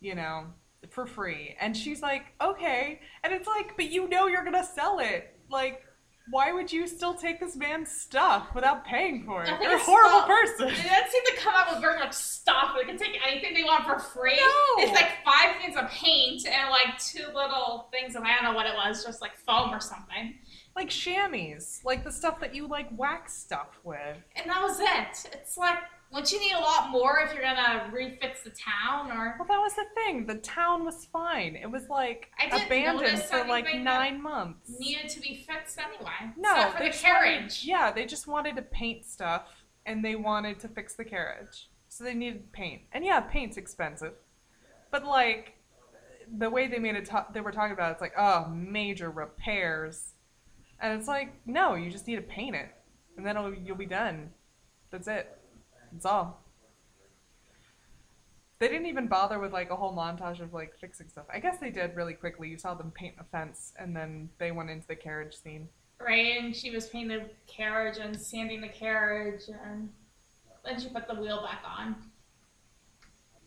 [SPEAKER 2] you know, for free. And she's like, okay. And it's like, but you know you're gonna sell it. Like, why would you still take this man's stuff without paying for it? You're a horrible person.
[SPEAKER 1] They didn't seem to come up with very much stuff. They can take anything they want for free.
[SPEAKER 2] No.
[SPEAKER 1] It's like five things of paint and like two little things of I don't know what it was, just like foam or something.
[SPEAKER 2] Like chamois, like the stuff that you like wax stuff with.
[SPEAKER 1] And that was it. It's like, don't you need a lot more if you're gonna refix the town or
[SPEAKER 2] Well, that was the thing. The town was fine. It was like abandoned for like nine months.
[SPEAKER 1] needed to be fixed anyway?
[SPEAKER 2] No, they
[SPEAKER 1] the
[SPEAKER 2] just wanted-
[SPEAKER 1] carriage.
[SPEAKER 2] yeah, they just wanted to paint stuff and they wanted to fix the carriage. So they needed paint. And yeah, paint's expensive. But like the way they made it ta- they were talking about it, it's like, oh, major repairs. And it's like, no, you just need to paint it. And then you'll be done. That's it. That's all. They didn't even bother with like a whole montage of like fixing stuff. I guess they did really quickly. You saw them paint a fence and then they went into the carriage scene.
[SPEAKER 1] Right, and she was painting the carriage and sanding the carriage, and then she put the wheel back on.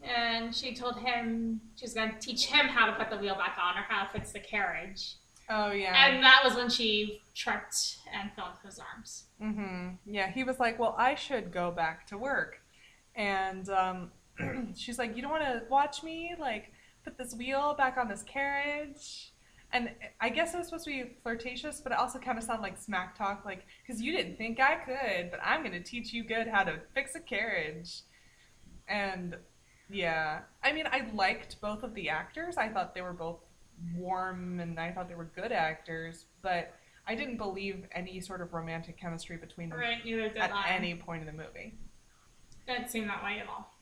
[SPEAKER 1] And she told him she was going to teach him how to put the wheel back on or how to fix the carriage.
[SPEAKER 2] Oh yeah.
[SPEAKER 1] And that was when she tripped and fell into his arms.
[SPEAKER 2] Mm-hmm. Yeah, he was like, "Well, I should go back to work," and um, she's like, "You don't want to watch me like put this wheel back on this carriage?" And I guess it was supposed to be flirtatious, but it also kind of sounded like smack talk, like, "Cause you didn't think I could, but I'm gonna teach you good how to fix a carriage." And yeah, I mean, I liked both of the actors. I thought they were both warm, and I thought they were good actors, but. I didn't believe any sort of romantic chemistry between them
[SPEAKER 1] Right, neither did
[SPEAKER 2] at
[SPEAKER 1] I.
[SPEAKER 2] any point in the movie.
[SPEAKER 1] Didn't seem that way at all.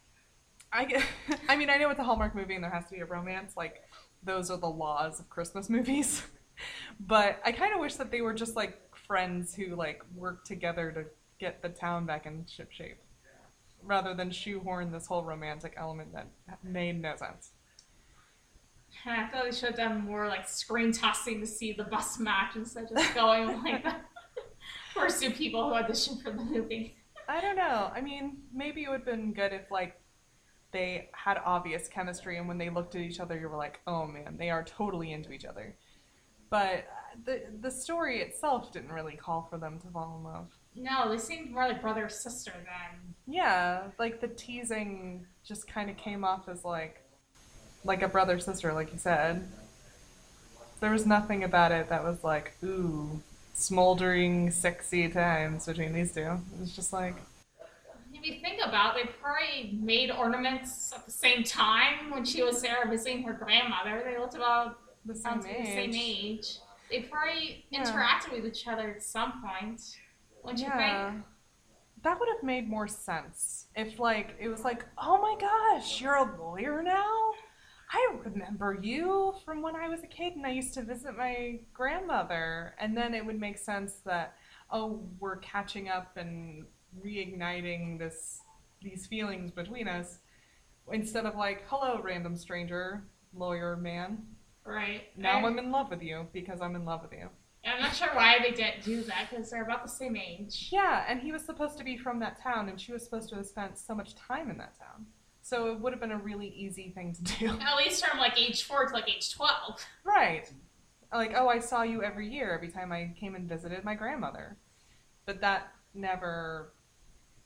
[SPEAKER 2] I get, I mean, I know it's a Hallmark movie and there has to be a romance. Like, those are the laws of Christmas movies. but I kind of wish that they were just like friends who like work together to get the town back in ship shape, rather than shoehorn this whole romantic element that made no sense.
[SPEAKER 1] And I thought they should have done more like screen tossing to see the bus match instead of just going like the first two people who auditioned for the movie.
[SPEAKER 2] I don't know. I mean, maybe it would have been good if like they had obvious chemistry, and when they looked at each other, you were like, "Oh man, they are totally into each other." But the the story itself didn't really call for them to fall in love.
[SPEAKER 1] No, they seemed more like brother sister than
[SPEAKER 2] Yeah, like the teasing just kind of came off as like like a brother sister, like you said. There was nothing about it that was like, ooh, smoldering, sexy times between these two. It was just like,
[SPEAKER 1] If you think about it, they probably made ornaments at the same time when she was there visiting her grandmother. They looked about
[SPEAKER 2] the same age.
[SPEAKER 1] the same age. They probably
[SPEAKER 2] Yeah.
[SPEAKER 1] interacted with each other at some point. Don't you think?
[SPEAKER 2] That would have made more sense if, like, it was like, oh my gosh, you're a lawyer now? I remember you from when I was a kid and I used to visit my grandmother. And then it would make sense that, oh, we're catching up and reigniting this these feelings between us instead of like, hello, random stranger, lawyer man.
[SPEAKER 1] Right.
[SPEAKER 2] Now
[SPEAKER 1] I-
[SPEAKER 2] I'm in love with you because I'm in love with you.
[SPEAKER 1] I'm not sure why they didn't do that because they're about the same age.
[SPEAKER 2] Yeah, and he was supposed to be from that town, and she was supposed to have spent so much time in that town. So it would have been a really easy thing to do.
[SPEAKER 1] At least from like age four to like age twelve.
[SPEAKER 2] right. Like, oh, I saw you every year, every time I came and visited my grandmother. But that never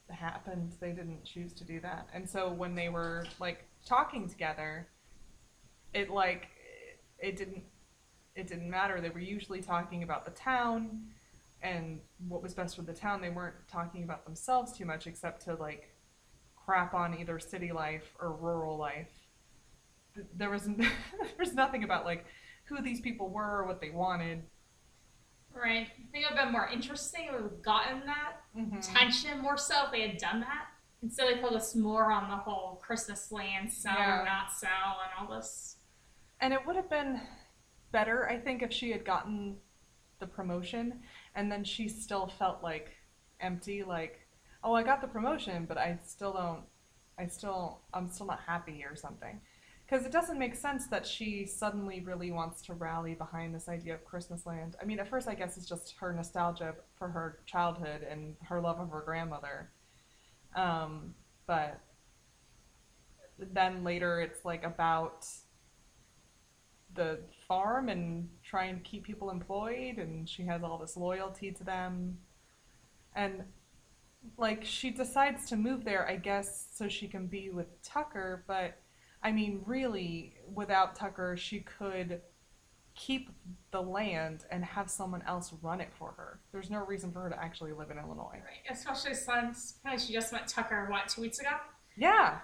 [SPEAKER 2] happened. They didn't choose to do that. And so when they were, like, talking together, it, like, it didn't. It didn't matter. They were usually talking about the town and what was best for the town. They weren't talking about themselves too much, except to like crap on either city life or rural life. There was there was nothing about like who these people were or what they wanted.
[SPEAKER 1] Right. I think it would have been more interesting if we have gotten that
[SPEAKER 2] Mm-hmm.
[SPEAKER 1] tension more so if they had done that. Instead, they focused more on the whole Christmas land sell
[SPEAKER 2] Yeah.
[SPEAKER 1] or not sell and all this.
[SPEAKER 2] And it would have been better, I think, if she had gotten the promotion and then she still felt like empty, like, oh, I got the promotion, but I still don't, I still, I'm still not happy or something. Because it doesn't make sense that she suddenly really wants to rally behind this idea of Christmas land. I mean, at first, I guess it's just her nostalgia for her childhood and her love of her grandmother. Um, but then later, it's like about the farm and trying to keep people employed, and she has all this loyalty to them. And like, she decides to move there, I guess, so she can be with Tucker, but I mean, really, without Tucker, she could keep the land and have someone else run it for her. There's no reason for her to actually live in Illinois.
[SPEAKER 1] Right. Especially since she just met Tucker what two weeks ago.
[SPEAKER 2] Yeah,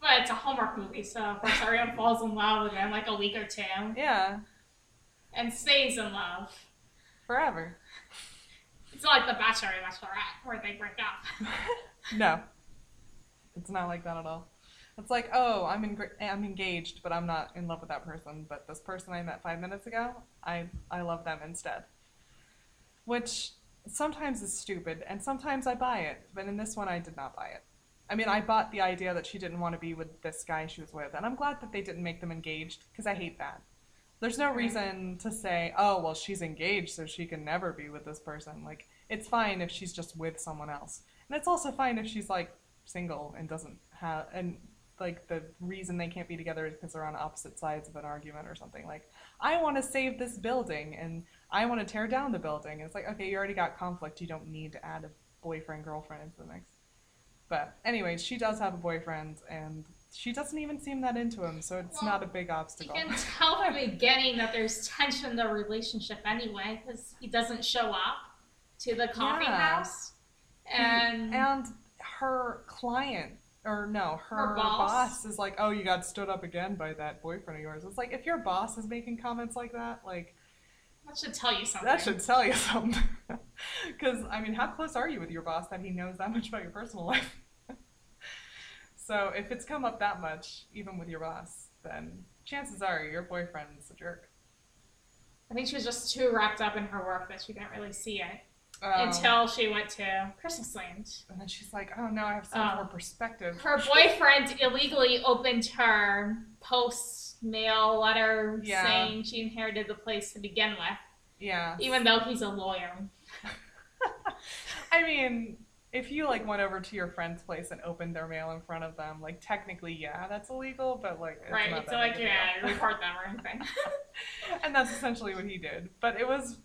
[SPEAKER 1] But it's a Hallmark movie, so of course everyone falls in love within like a week or two
[SPEAKER 2] yeah,
[SPEAKER 1] and stays in love.
[SPEAKER 2] forever.
[SPEAKER 1] It's not like The Bachelor and Bachelorette where they break up.
[SPEAKER 2] No, it's not like that at all. It's like, oh, I'm in, I'm engaged, but I'm not in love with that person. But this person I met five minutes ago, I I love them instead. Which sometimes is stupid, and sometimes I buy it. But in this one, I did not buy it. I mean, I bought the idea that she didn't want to be with this guy she was with, and I'm glad that they didn't make them engaged because I hate that. There's no reason to say, oh, well, she's engaged, so she can never be with this person. Like, it's fine if she's just with someone else. And it's also fine if she's like single and doesn't have and like the reason they can't be together is because they're on opposite sides of an argument or something. Like, I want to save this building and I want to tear down the building. It's like, okay, you already got conflict. You don't need to add a boyfriend girlfriend into the mix. But anyways, she does have a boyfriend and she doesn't even seem that into him, so it's
[SPEAKER 1] Well,
[SPEAKER 2] not a big obstacle.
[SPEAKER 1] You can tell from the beginning that there's tension in the relationship anyway because he doesn't show up to the coffee
[SPEAKER 2] Yeah.
[SPEAKER 1] house. And,
[SPEAKER 2] and her client or no her,
[SPEAKER 1] Her boss?
[SPEAKER 2] boss. is like oh you got stood up again by that boyfriend of yours it's like if your boss is making comments like that like
[SPEAKER 1] that should tell you something.
[SPEAKER 2] that should tell you something because i mean how close are you with your boss that he knows that much about your personal life so if it's come up that much even with your boss then chances are your boyfriend's a jerk
[SPEAKER 1] I think she was just too wrapped up in her work that she didn't really see it
[SPEAKER 2] Um,
[SPEAKER 1] until she went to Christmas Land.
[SPEAKER 2] and then she's like oh no i have some
[SPEAKER 1] Oh.
[SPEAKER 2] more perspective
[SPEAKER 1] Her boyfriend illegally opened her post mail letter
[SPEAKER 2] Yeah.
[SPEAKER 1] saying she inherited the place to begin with,
[SPEAKER 2] yeah
[SPEAKER 1] even though he's a lawyer.
[SPEAKER 2] I mean, if you like went over to your friend's place and opened their mail in front of them, like technically, yeah, that's illegal, but like, it's
[SPEAKER 1] right?
[SPEAKER 2] not
[SPEAKER 1] It's
[SPEAKER 2] that
[SPEAKER 1] like, yeah, report them or anything.
[SPEAKER 2] and that's essentially what he did. But it was,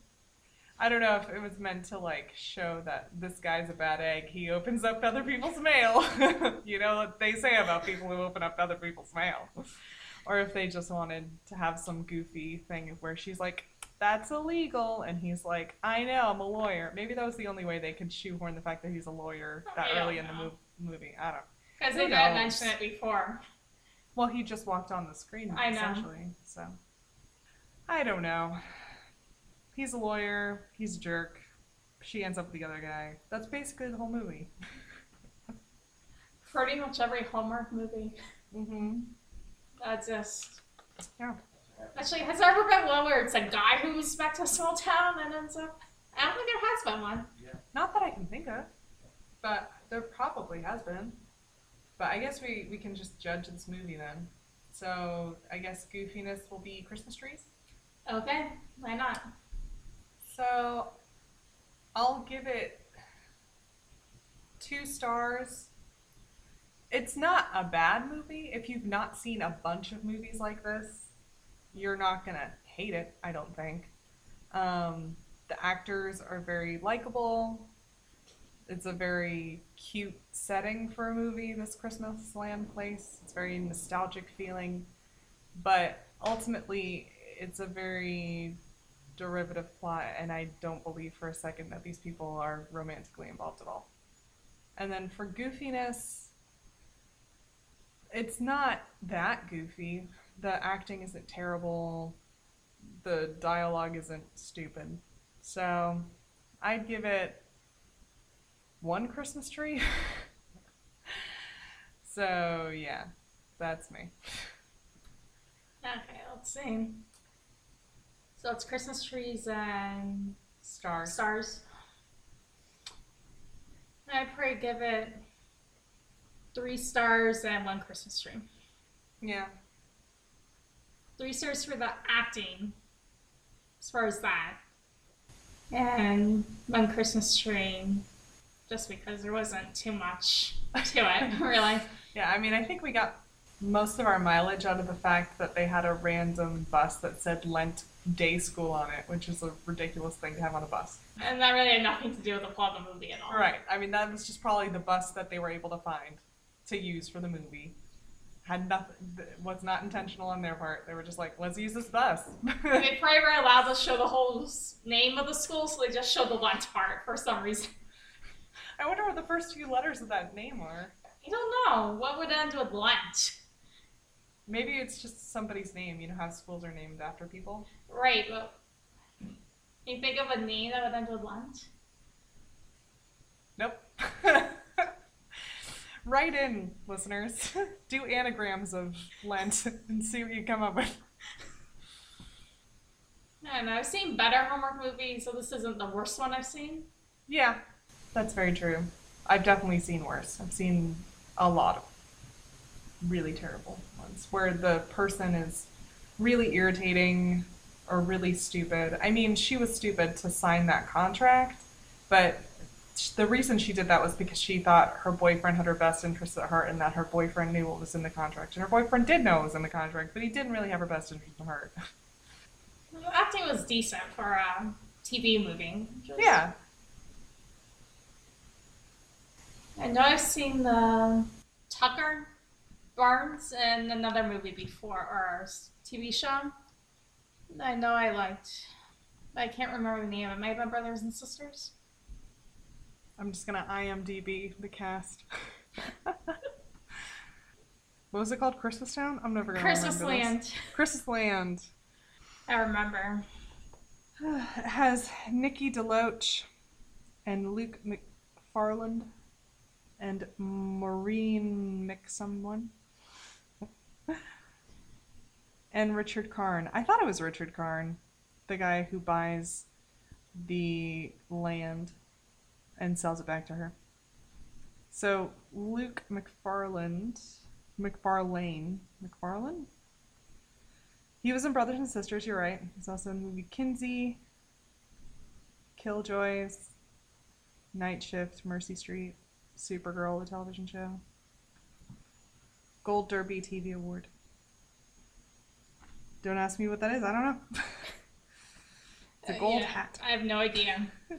[SPEAKER 2] I don't know if it was meant to like show that this guy's a bad egg. He opens up other people's mail. you know what they say about people who open up other people's mail. Or if they just wanted to have some goofy thing where she's like, that's illegal. And he's like, I know, I'm a lawyer. Maybe that was the only way they could shoehorn the fact that he's a lawyer that
[SPEAKER 1] I
[SPEAKER 2] early in the mov- movie. I don't
[SPEAKER 1] Because they didn't mention it before.
[SPEAKER 2] Well, he just walked on the screen,
[SPEAKER 1] I know.
[SPEAKER 2] essentially. So, I don't know. He's a lawyer. He's a jerk. She ends up with the other guy. That's basically the whole movie.
[SPEAKER 1] Pretty much every Hallmark movie.
[SPEAKER 2] Mm-hmm.
[SPEAKER 1] That just.
[SPEAKER 2] Yeah.
[SPEAKER 1] Actually, has there ever been one where it's a guy who moves back to a small town and ends up? I don't think there has been one.
[SPEAKER 2] Not that I can think of, but there probably has been. But I guess we, we can just judge this movie then. So I guess goofiness will be Christmas trees.
[SPEAKER 1] Okay, why not?
[SPEAKER 2] So I'll give it two stars. It's not a bad movie. If you've not seen a bunch of movies like this, you're not gonna hate it, I don't think. Um, the actors are very likable. It's a very cute setting for a movie, this Christmas Land place. It's very nostalgic feeling. But ultimately, it's a very derivative plot, and I don't believe for a second that these people are romantically involved at all. And then for goofiness, it's not that goofy. The acting isn't terrible. The dialogue isn't stupid. So I'd give it one Christmas tree. so yeah, that's me.
[SPEAKER 1] Okay, let's see. So it's Christmas trees and
[SPEAKER 2] Stars.
[SPEAKER 1] stars. I'd probably give it three stars and one Christmas tree.
[SPEAKER 2] Yeah.
[SPEAKER 1] Three stars for the acting, as far as that. And one Christmas tree, just because there wasn't too much to it, really.
[SPEAKER 2] Yeah, I mean, I think we got most of our mileage out of the fact that they had a random bus that said Lent Day School on it, which is a ridiculous thing to have on a bus.
[SPEAKER 1] And that really had nothing to do with the plot of the movie at all.
[SPEAKER 2] Right. I mean, that was just probably the bus that they were able to find to use for the movie. Had nothing, was not intentional on their part. They were just like, let's use this bus.
[SPEAKER 1] They probably were allowed to show the whole name of the school, so they just showed the Lent part for some reason.
[SPEAKER 2] I wonder what the first few letters of that name are.
[SPEAKER 1] I don't know. What would end with Lent?
[SPEAKER 2] Maybe it's just somebody's name. You know how schools are named after people?
[SPEAKER 1] Right, but you think of a name that would end with Lent?
[SPEAKER 2] Nope. Write in, listeners. Do anagrams of Lent and see what you come up with.
[SPEAKER 1] Know. I've seen better Hallmark movies, so this isn't the worst one I've seen.
[SPEAKER 2] Yeah, that's very true. I've definitely seen worse. I've seen a lot of really terrible ones where the person is really irritating or really stupid. I mean, she was stupid to sign that contract, but the reason she did that was because she thought her boyfriend had her best interests at heart and that her boyfriend knew what was in the contract. And her boyfriend did know what was in the contract, but he didn't really have her best interest at heart.
[SPEAKER 1] Acting was decent for a TV movie. was-
[SPEAKER 2] yeah.
[SPEAKER 1] I know I've seen the Tucker Barnes in another movie before, or TV show. I know I liked. I can't remember the name. It might have been Brothers and Sisters.
[SPEAKER 2] I'm just gonna IMDb the cast. what was it called? Christmas Town? I'm never gonna
[SPEAKER 1] Christmas
[SPEAKER 2] remember this.
[SPEAKER 1] Land.
[SPEAKER 2] Christmas Land
[SPEAKER 1] I remember.
[SPEAKER 2] It has Nikki DeLoach and Luke McFarland and Maureen McSomeone and Richard Karn. I thought it was Richard Karn, the guy who buys the land and sells it back to her. So Luke McFarland, McFarlane, McFarlane. He was in Brothers and Sisters. You're right. He's also in the movie Kinsey, Killjoys, Night Shift, Mercy Street, Supergirl, the television show, Gold Derby TV Award. Don't ask me what that is. I don't know. it's a
[SPEAKER 1] Uh,
[SPEAKER 2] gold
[SPEAKER 1] yeah,
[SPEAKER 2] hat.
[SPEAKER 1] I have no idea.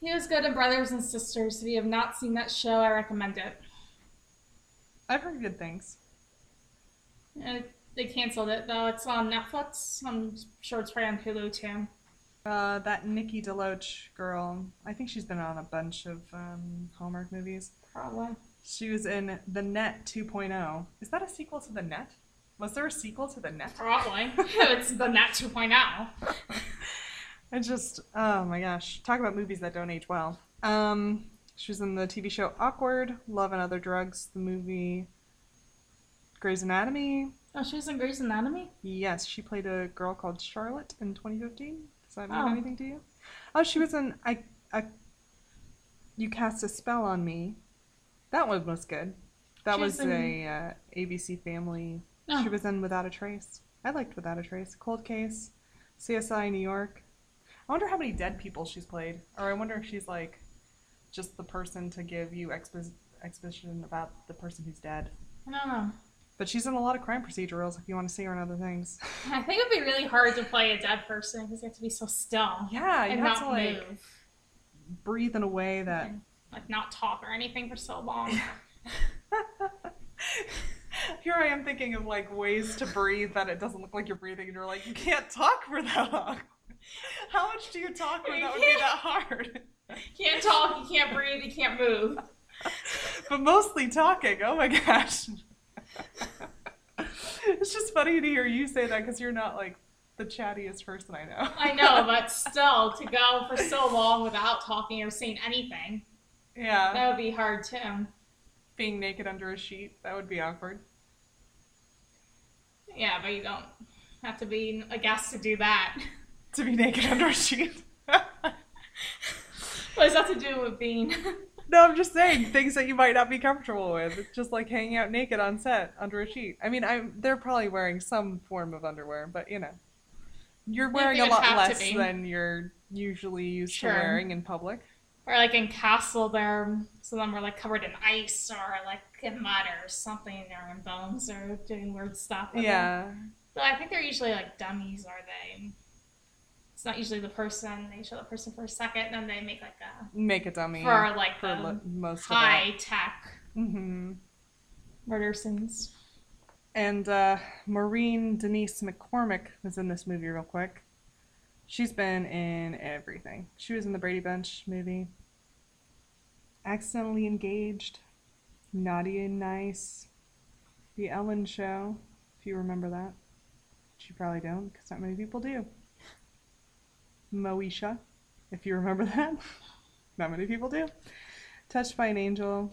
[SPEAKER 1] he was good in Brothers and Sisters. If you have not seen that show, I recommend it.
[SPEAKER 2] I've heard good things.
[SPEAKER 1] Uh, they canceled it though. It's on Netflix. I'm sure it's probably on Hulu too.
[SPEAKER 2] Uh, that Nikki DeLoach girl, I think she's been on a bunch of um, Hallmark movies.
[SPEAKER 1] Probably.
[SPEAKER 2] She was in The Net 2.0. Is that a sequel to The Net? Was there a sequel to The Net?
[SPEAKER 1] Probably. it's the Net oh. 2.0.
[SPEAKER 2] I just, oh my gosh, talk about movies that don't age well. Um, she was in the TV show Awkward, Love and Other Drugs, the movie Grey's Anatomy.
[SPEAKER 1] Oh, she was in Grey's Anatomy?
[SPEAKER 2] Yes, she played a girl called Charlotte in 2015. Does that mean
[SPEAKER 1] Oh.
[SPEAKER 2] anything to you? Oh, she was in I, I, You Cast a Spell on Me. That one was good. That
[SPEAKER 1] She
[SPEAKER 2] was
[SPEAKER 1] was in-
[SPEAKER 2] a uh, ABC Family.
[SPEAKER 1] Oh.
[SPEAKER 2] She was in Without a Trace. I liked Without a Trace. Cold Case, CSI New York. I wonder how many dead people she's played, or I wonder if she's like just the person to give you expo- exposition about the person who's dead.
[SPEAKER 1] I don't know.
[SPEAKER 2] But she's in a lot of crime procedurals. If you want to see her in other things.
[SPEAKER 1] I think it'd be really hard to play a dead person because you have to be so still
[SPEAKER 2] Yeah, you have to like
[SPEAKER 1] move,
[SPEAKER 2] breathe in a way that.
[SPEAKER 1] and like not talk or anything for so long.
[SPEAKER 2] Here I am thinking of like ways to breathe that it doesn't look like you're breathing, and you're like, you can't talk for that long. How much do you talk that would be that hard?
[SPEAKER 1] Can't talk, you can't breathe, you can't move.
[SPEAKER 2] but mostly talking. Oh my gosh. it's just funny to hear you say that because you're not like the chattiest person I know.
[SPEAKER 1] I know, but still, to go for so long without talking or saying anything,
[SPEAKER 2] yeah.
[SPEAKER 1] that would be hard too.
[SPEAKER 2] Being naked under a sheet, that would be awkward.
[SPEAKER 1] Yeah, but you don't have to be a guest to do that.
[SPEAKER 2] To be naked under a sheet.
[SPEAKER 1] What does that to do with being
[SPEAKER 2] No, I'm just saying things that you might not be comfortable with. It's just like hanging out naked on set under a sheet. I mean, I'm they're probably wearing some form of underwear, but you know, you're wearing a lot less than you're usually used
[SPEAKER 1] Sure.
[SPEAKER 2] to wearing in public.
[SPEAKER 1] Or like in Castle, there some of them were like covered in ice or like in mud or something, or in bones or doing weird stuff. with them.
[SPEAKER 2] Yeah,
[SPEAKER 1] But I think they're usually like dummies, are they? It's not usually the person. They show the person for a second, then they make like a
[SPEAKER 2] make a dummy
[SPEAKER 1] for like
[SPEAKER 2] for lo- most
[SPEAKER 1] high tech
[SPEAKER 2] of it. hmm
[SPEAKER 1] murder scenes.
[SPEAKER 2] And uh, Maureen Denise McCormick was in this movie real quick. She's been in everything. She was in the Brady Bunch movie. Accidentally Engaged. Naughty and Nice. The Ellen Show, if you remember that. Which you probably don't, because not many people do. Moesha, if you remember that. not many people do. Touched by an Angel.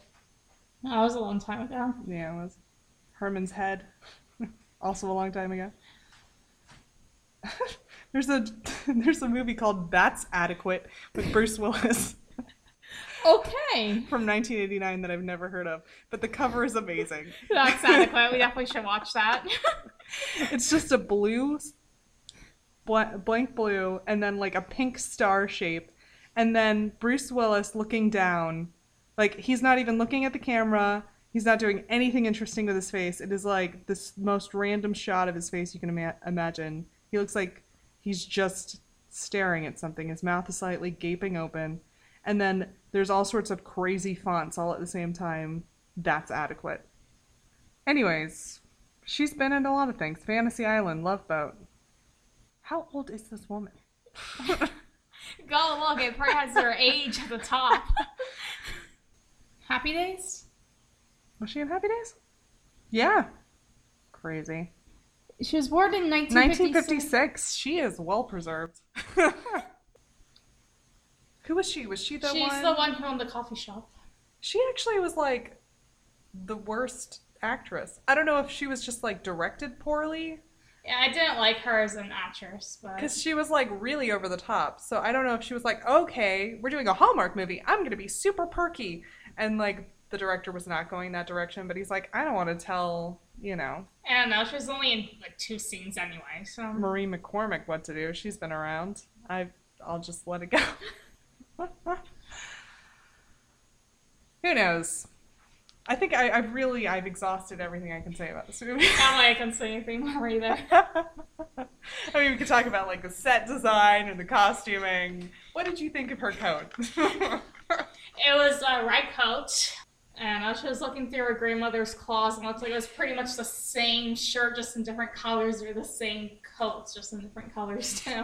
[SPEAKER 1] No, that was a long time ago.
[SPEAKER 2] Yeah, it was. Herman's Head, also a long time ago. there's a there's a movie called That's Adequate with Bruce Willis
[SPEAKER 1] Okay,
[SPEAKER 2] from 1989 that I've never heard of, but the cover is amazing.
[SPEAKER 1] that's adequate. We definitely should watch that.
[SPEAKER 2] It's just a blue, bl- blank blue, and then like a pink star shape, and then Bruce Willis looking down, like he's not even looking at the camera. He's not doing anything interesting with his face. It is like this most random shot of his face you can ima- imagine. He looks like he's just staring at something. His mouth is slightly gaping open, and then there's all sorts of crazy fonts all at the same time. That's adequate. Anyways, she's been in a lot of things. Fantasy Island, Love Boat. How old is this woman?
[SPEAKER 1] Go look, it probably has their age at the top. Happy Days?
[SPEAKER 2] Was she in Happy Days? Yeah. Crazy.
[SPEAKER 1] She was born in 1956.
[SPEAKER 2] 1956. She is well preserved. Who was she? Was she the
[SPEAKER 1] She's
[SPEAKER 2] one?
[SPEAKER 1] the one who owned the coffee shop.
[SPEAKER 2] She actually was like the worst actress. I don't know if she was just like directed poorly
[SPEAKER 1] Yeah, I didn't like her as an actress, but
[SPEAKER 2] because she was like really over the top. So I don't know if she was like, okay, we're doing a Hallmark movie. I'm going to be super perky. And like the director was not going that direction, but he's like, I don't want to tell, you know,
[SPEAKER 1] I don't know. She was only in like two scenes anyway, so
[SPEAKER 2] Marie McCormick what to do. She's been around. I I'll just let it go. Who knows? I think I, I've really I've exhausted everything I can say about this movie.
[SPEAKER 1] I don't think I can say anything more either.
[SPEAKER 2] I mean, we could talk about like the set design and the costuming. What did you think of her coat?
[SPEAKER 1] It was a red coat, and I was just looking through her grandmother's closet, and it looked like it was pretty much the same shirt, just in different colors, or the same coats, just in different colors too.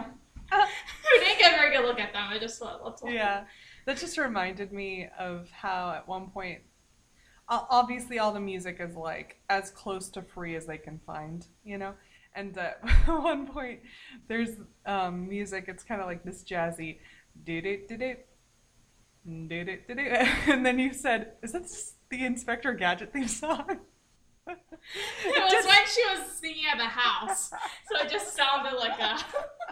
[SPEAKER 1] we didn't get a very good look at them. I just thought, let's
[SPEAKER 2] yeah, that just reminded me of how at one point, obviously, all the music is like as close to free as they can find, you know. And uh, at one point, there's um, music. It's kind of like this jazzy, do do do do. Do, do, do. And then you said, "Is this the Inspector Gadget theme song?"
[SPEAKER 1] It was when she was singing at the house, so it just sounded like a.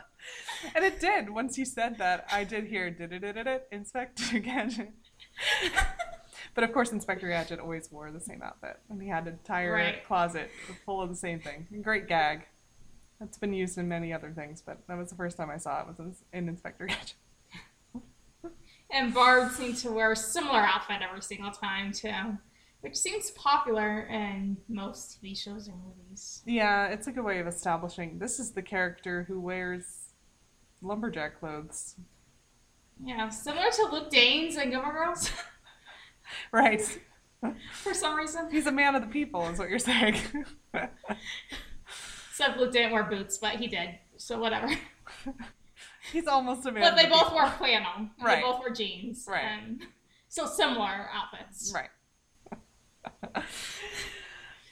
[SPEAKER 2] and it did. Once you said that, I did hear did it Inspector Gadget. but of course, Inspector Gadget always wore the same outfit, and he had an entire
[SPEAKER 1] Right.
[SPEAKER 2] closet full of the same thing. Great gag. That's been used in many other things, but that was the first time I saw it was in, in Inspector Gadget.
[SPEAKER 1] And Barb seemed to wear a similar outfit every single time too, which seems popular in most TV shows and movies.
[SPEAKER 2] Yeah, it's a good way of establishing this is the character who wears lumberjack clothes.
[SPEAKER 1] Yeah, similar to Luke Danes and Gilmore Girls
[SPEAKER 2] Right.
[SPEAKER 1] for some reason.
[SPEAKER 2] He's a man of the people, is what you're saying.
[SPEAKER 1] Except Luke didn't wear boots, but he did, so whatever.
[SPEAKER 2] He's almost a man.
[SPEAKER 1] But they
[SPEAKER 2] the
[SPEAKER 1] both
[SPEAKER 2] people.
[SPEAKER 1] wore flannel.
[SPEAKER 2] Right.
[SPEAKER 1] They both wore jeans.
[SPEAKER 2] Right.
[SPEAKER 1] And so similar outfits.
[SPEAKER 2] Right.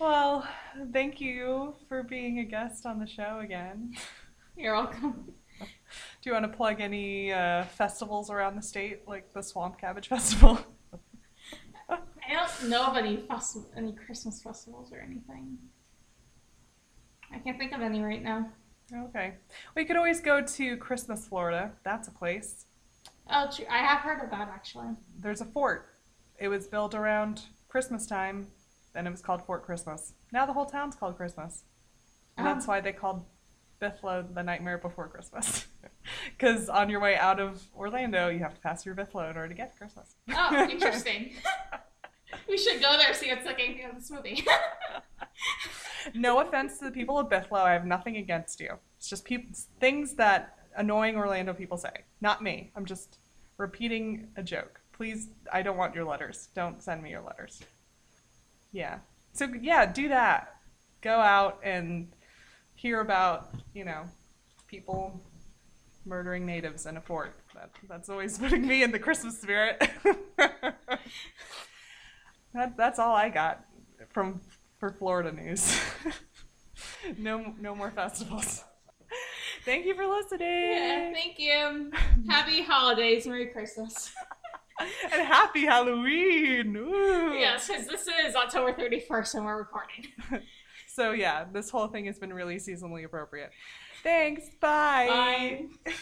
[SPEAKER 2] well, thank you for being a guest on the show again.
[SPEAKER 1] You're welcome.
[SPEAKER 2] Do you want to plug any uh, festivals around the state, like the Swamp Cabbage Festival?
[SPEAKER 1] I don't know of any festi- any Christmas festivals or anything. I can't think of any right now.
[SPEAKER 2] okay. We could always go to Christmas, Florida. That's a place.
[SPEAKER 1] Oh, true. I have heard of that actually.
[SPEAKER 2] There's a fort it was built around Christmas time, and it was called Fort Christmas. Now the whole town's called Christmas. And
[SPEAKER 1] Oh.
[SPEAKER 2] that's why they called Bithlo the Nightmare Before Christmas. Because on your way out of Orlando, you have to pass through Bithlo in order to get to Christmas.
[SPEAKER 1] Oh, interesting. we should go there see what's like anything of this movie.
[SPEAKER 2] no offense to the people of Bithlo, I have nothing against you. It's just peop things that annoying Orlando people say. Not me. I'm just repeating a joke. Please, I don't want your letters. Don't send me your letters. Yeah. So yeah, do that. Go out and hear about, you know, people murdering natives in a fort. That, that's always putting me in the Christmas spirit. that, that's all I got from for Florida news. no, no more festivals. Thank you for listening.
[SPEAKER 1] yeah, thank you. Happy holidays, Merry Christmas.
[SPEAKER 2] and happy Halloween. Ooh.
[SPEAKER 1] Yes, because this is October 31st and we're recording.
[SPEAKER 2] So yeah, this whole thing has been really seasonally appropriate. Thanks. Bye.
[SPEAKER 1] Bye.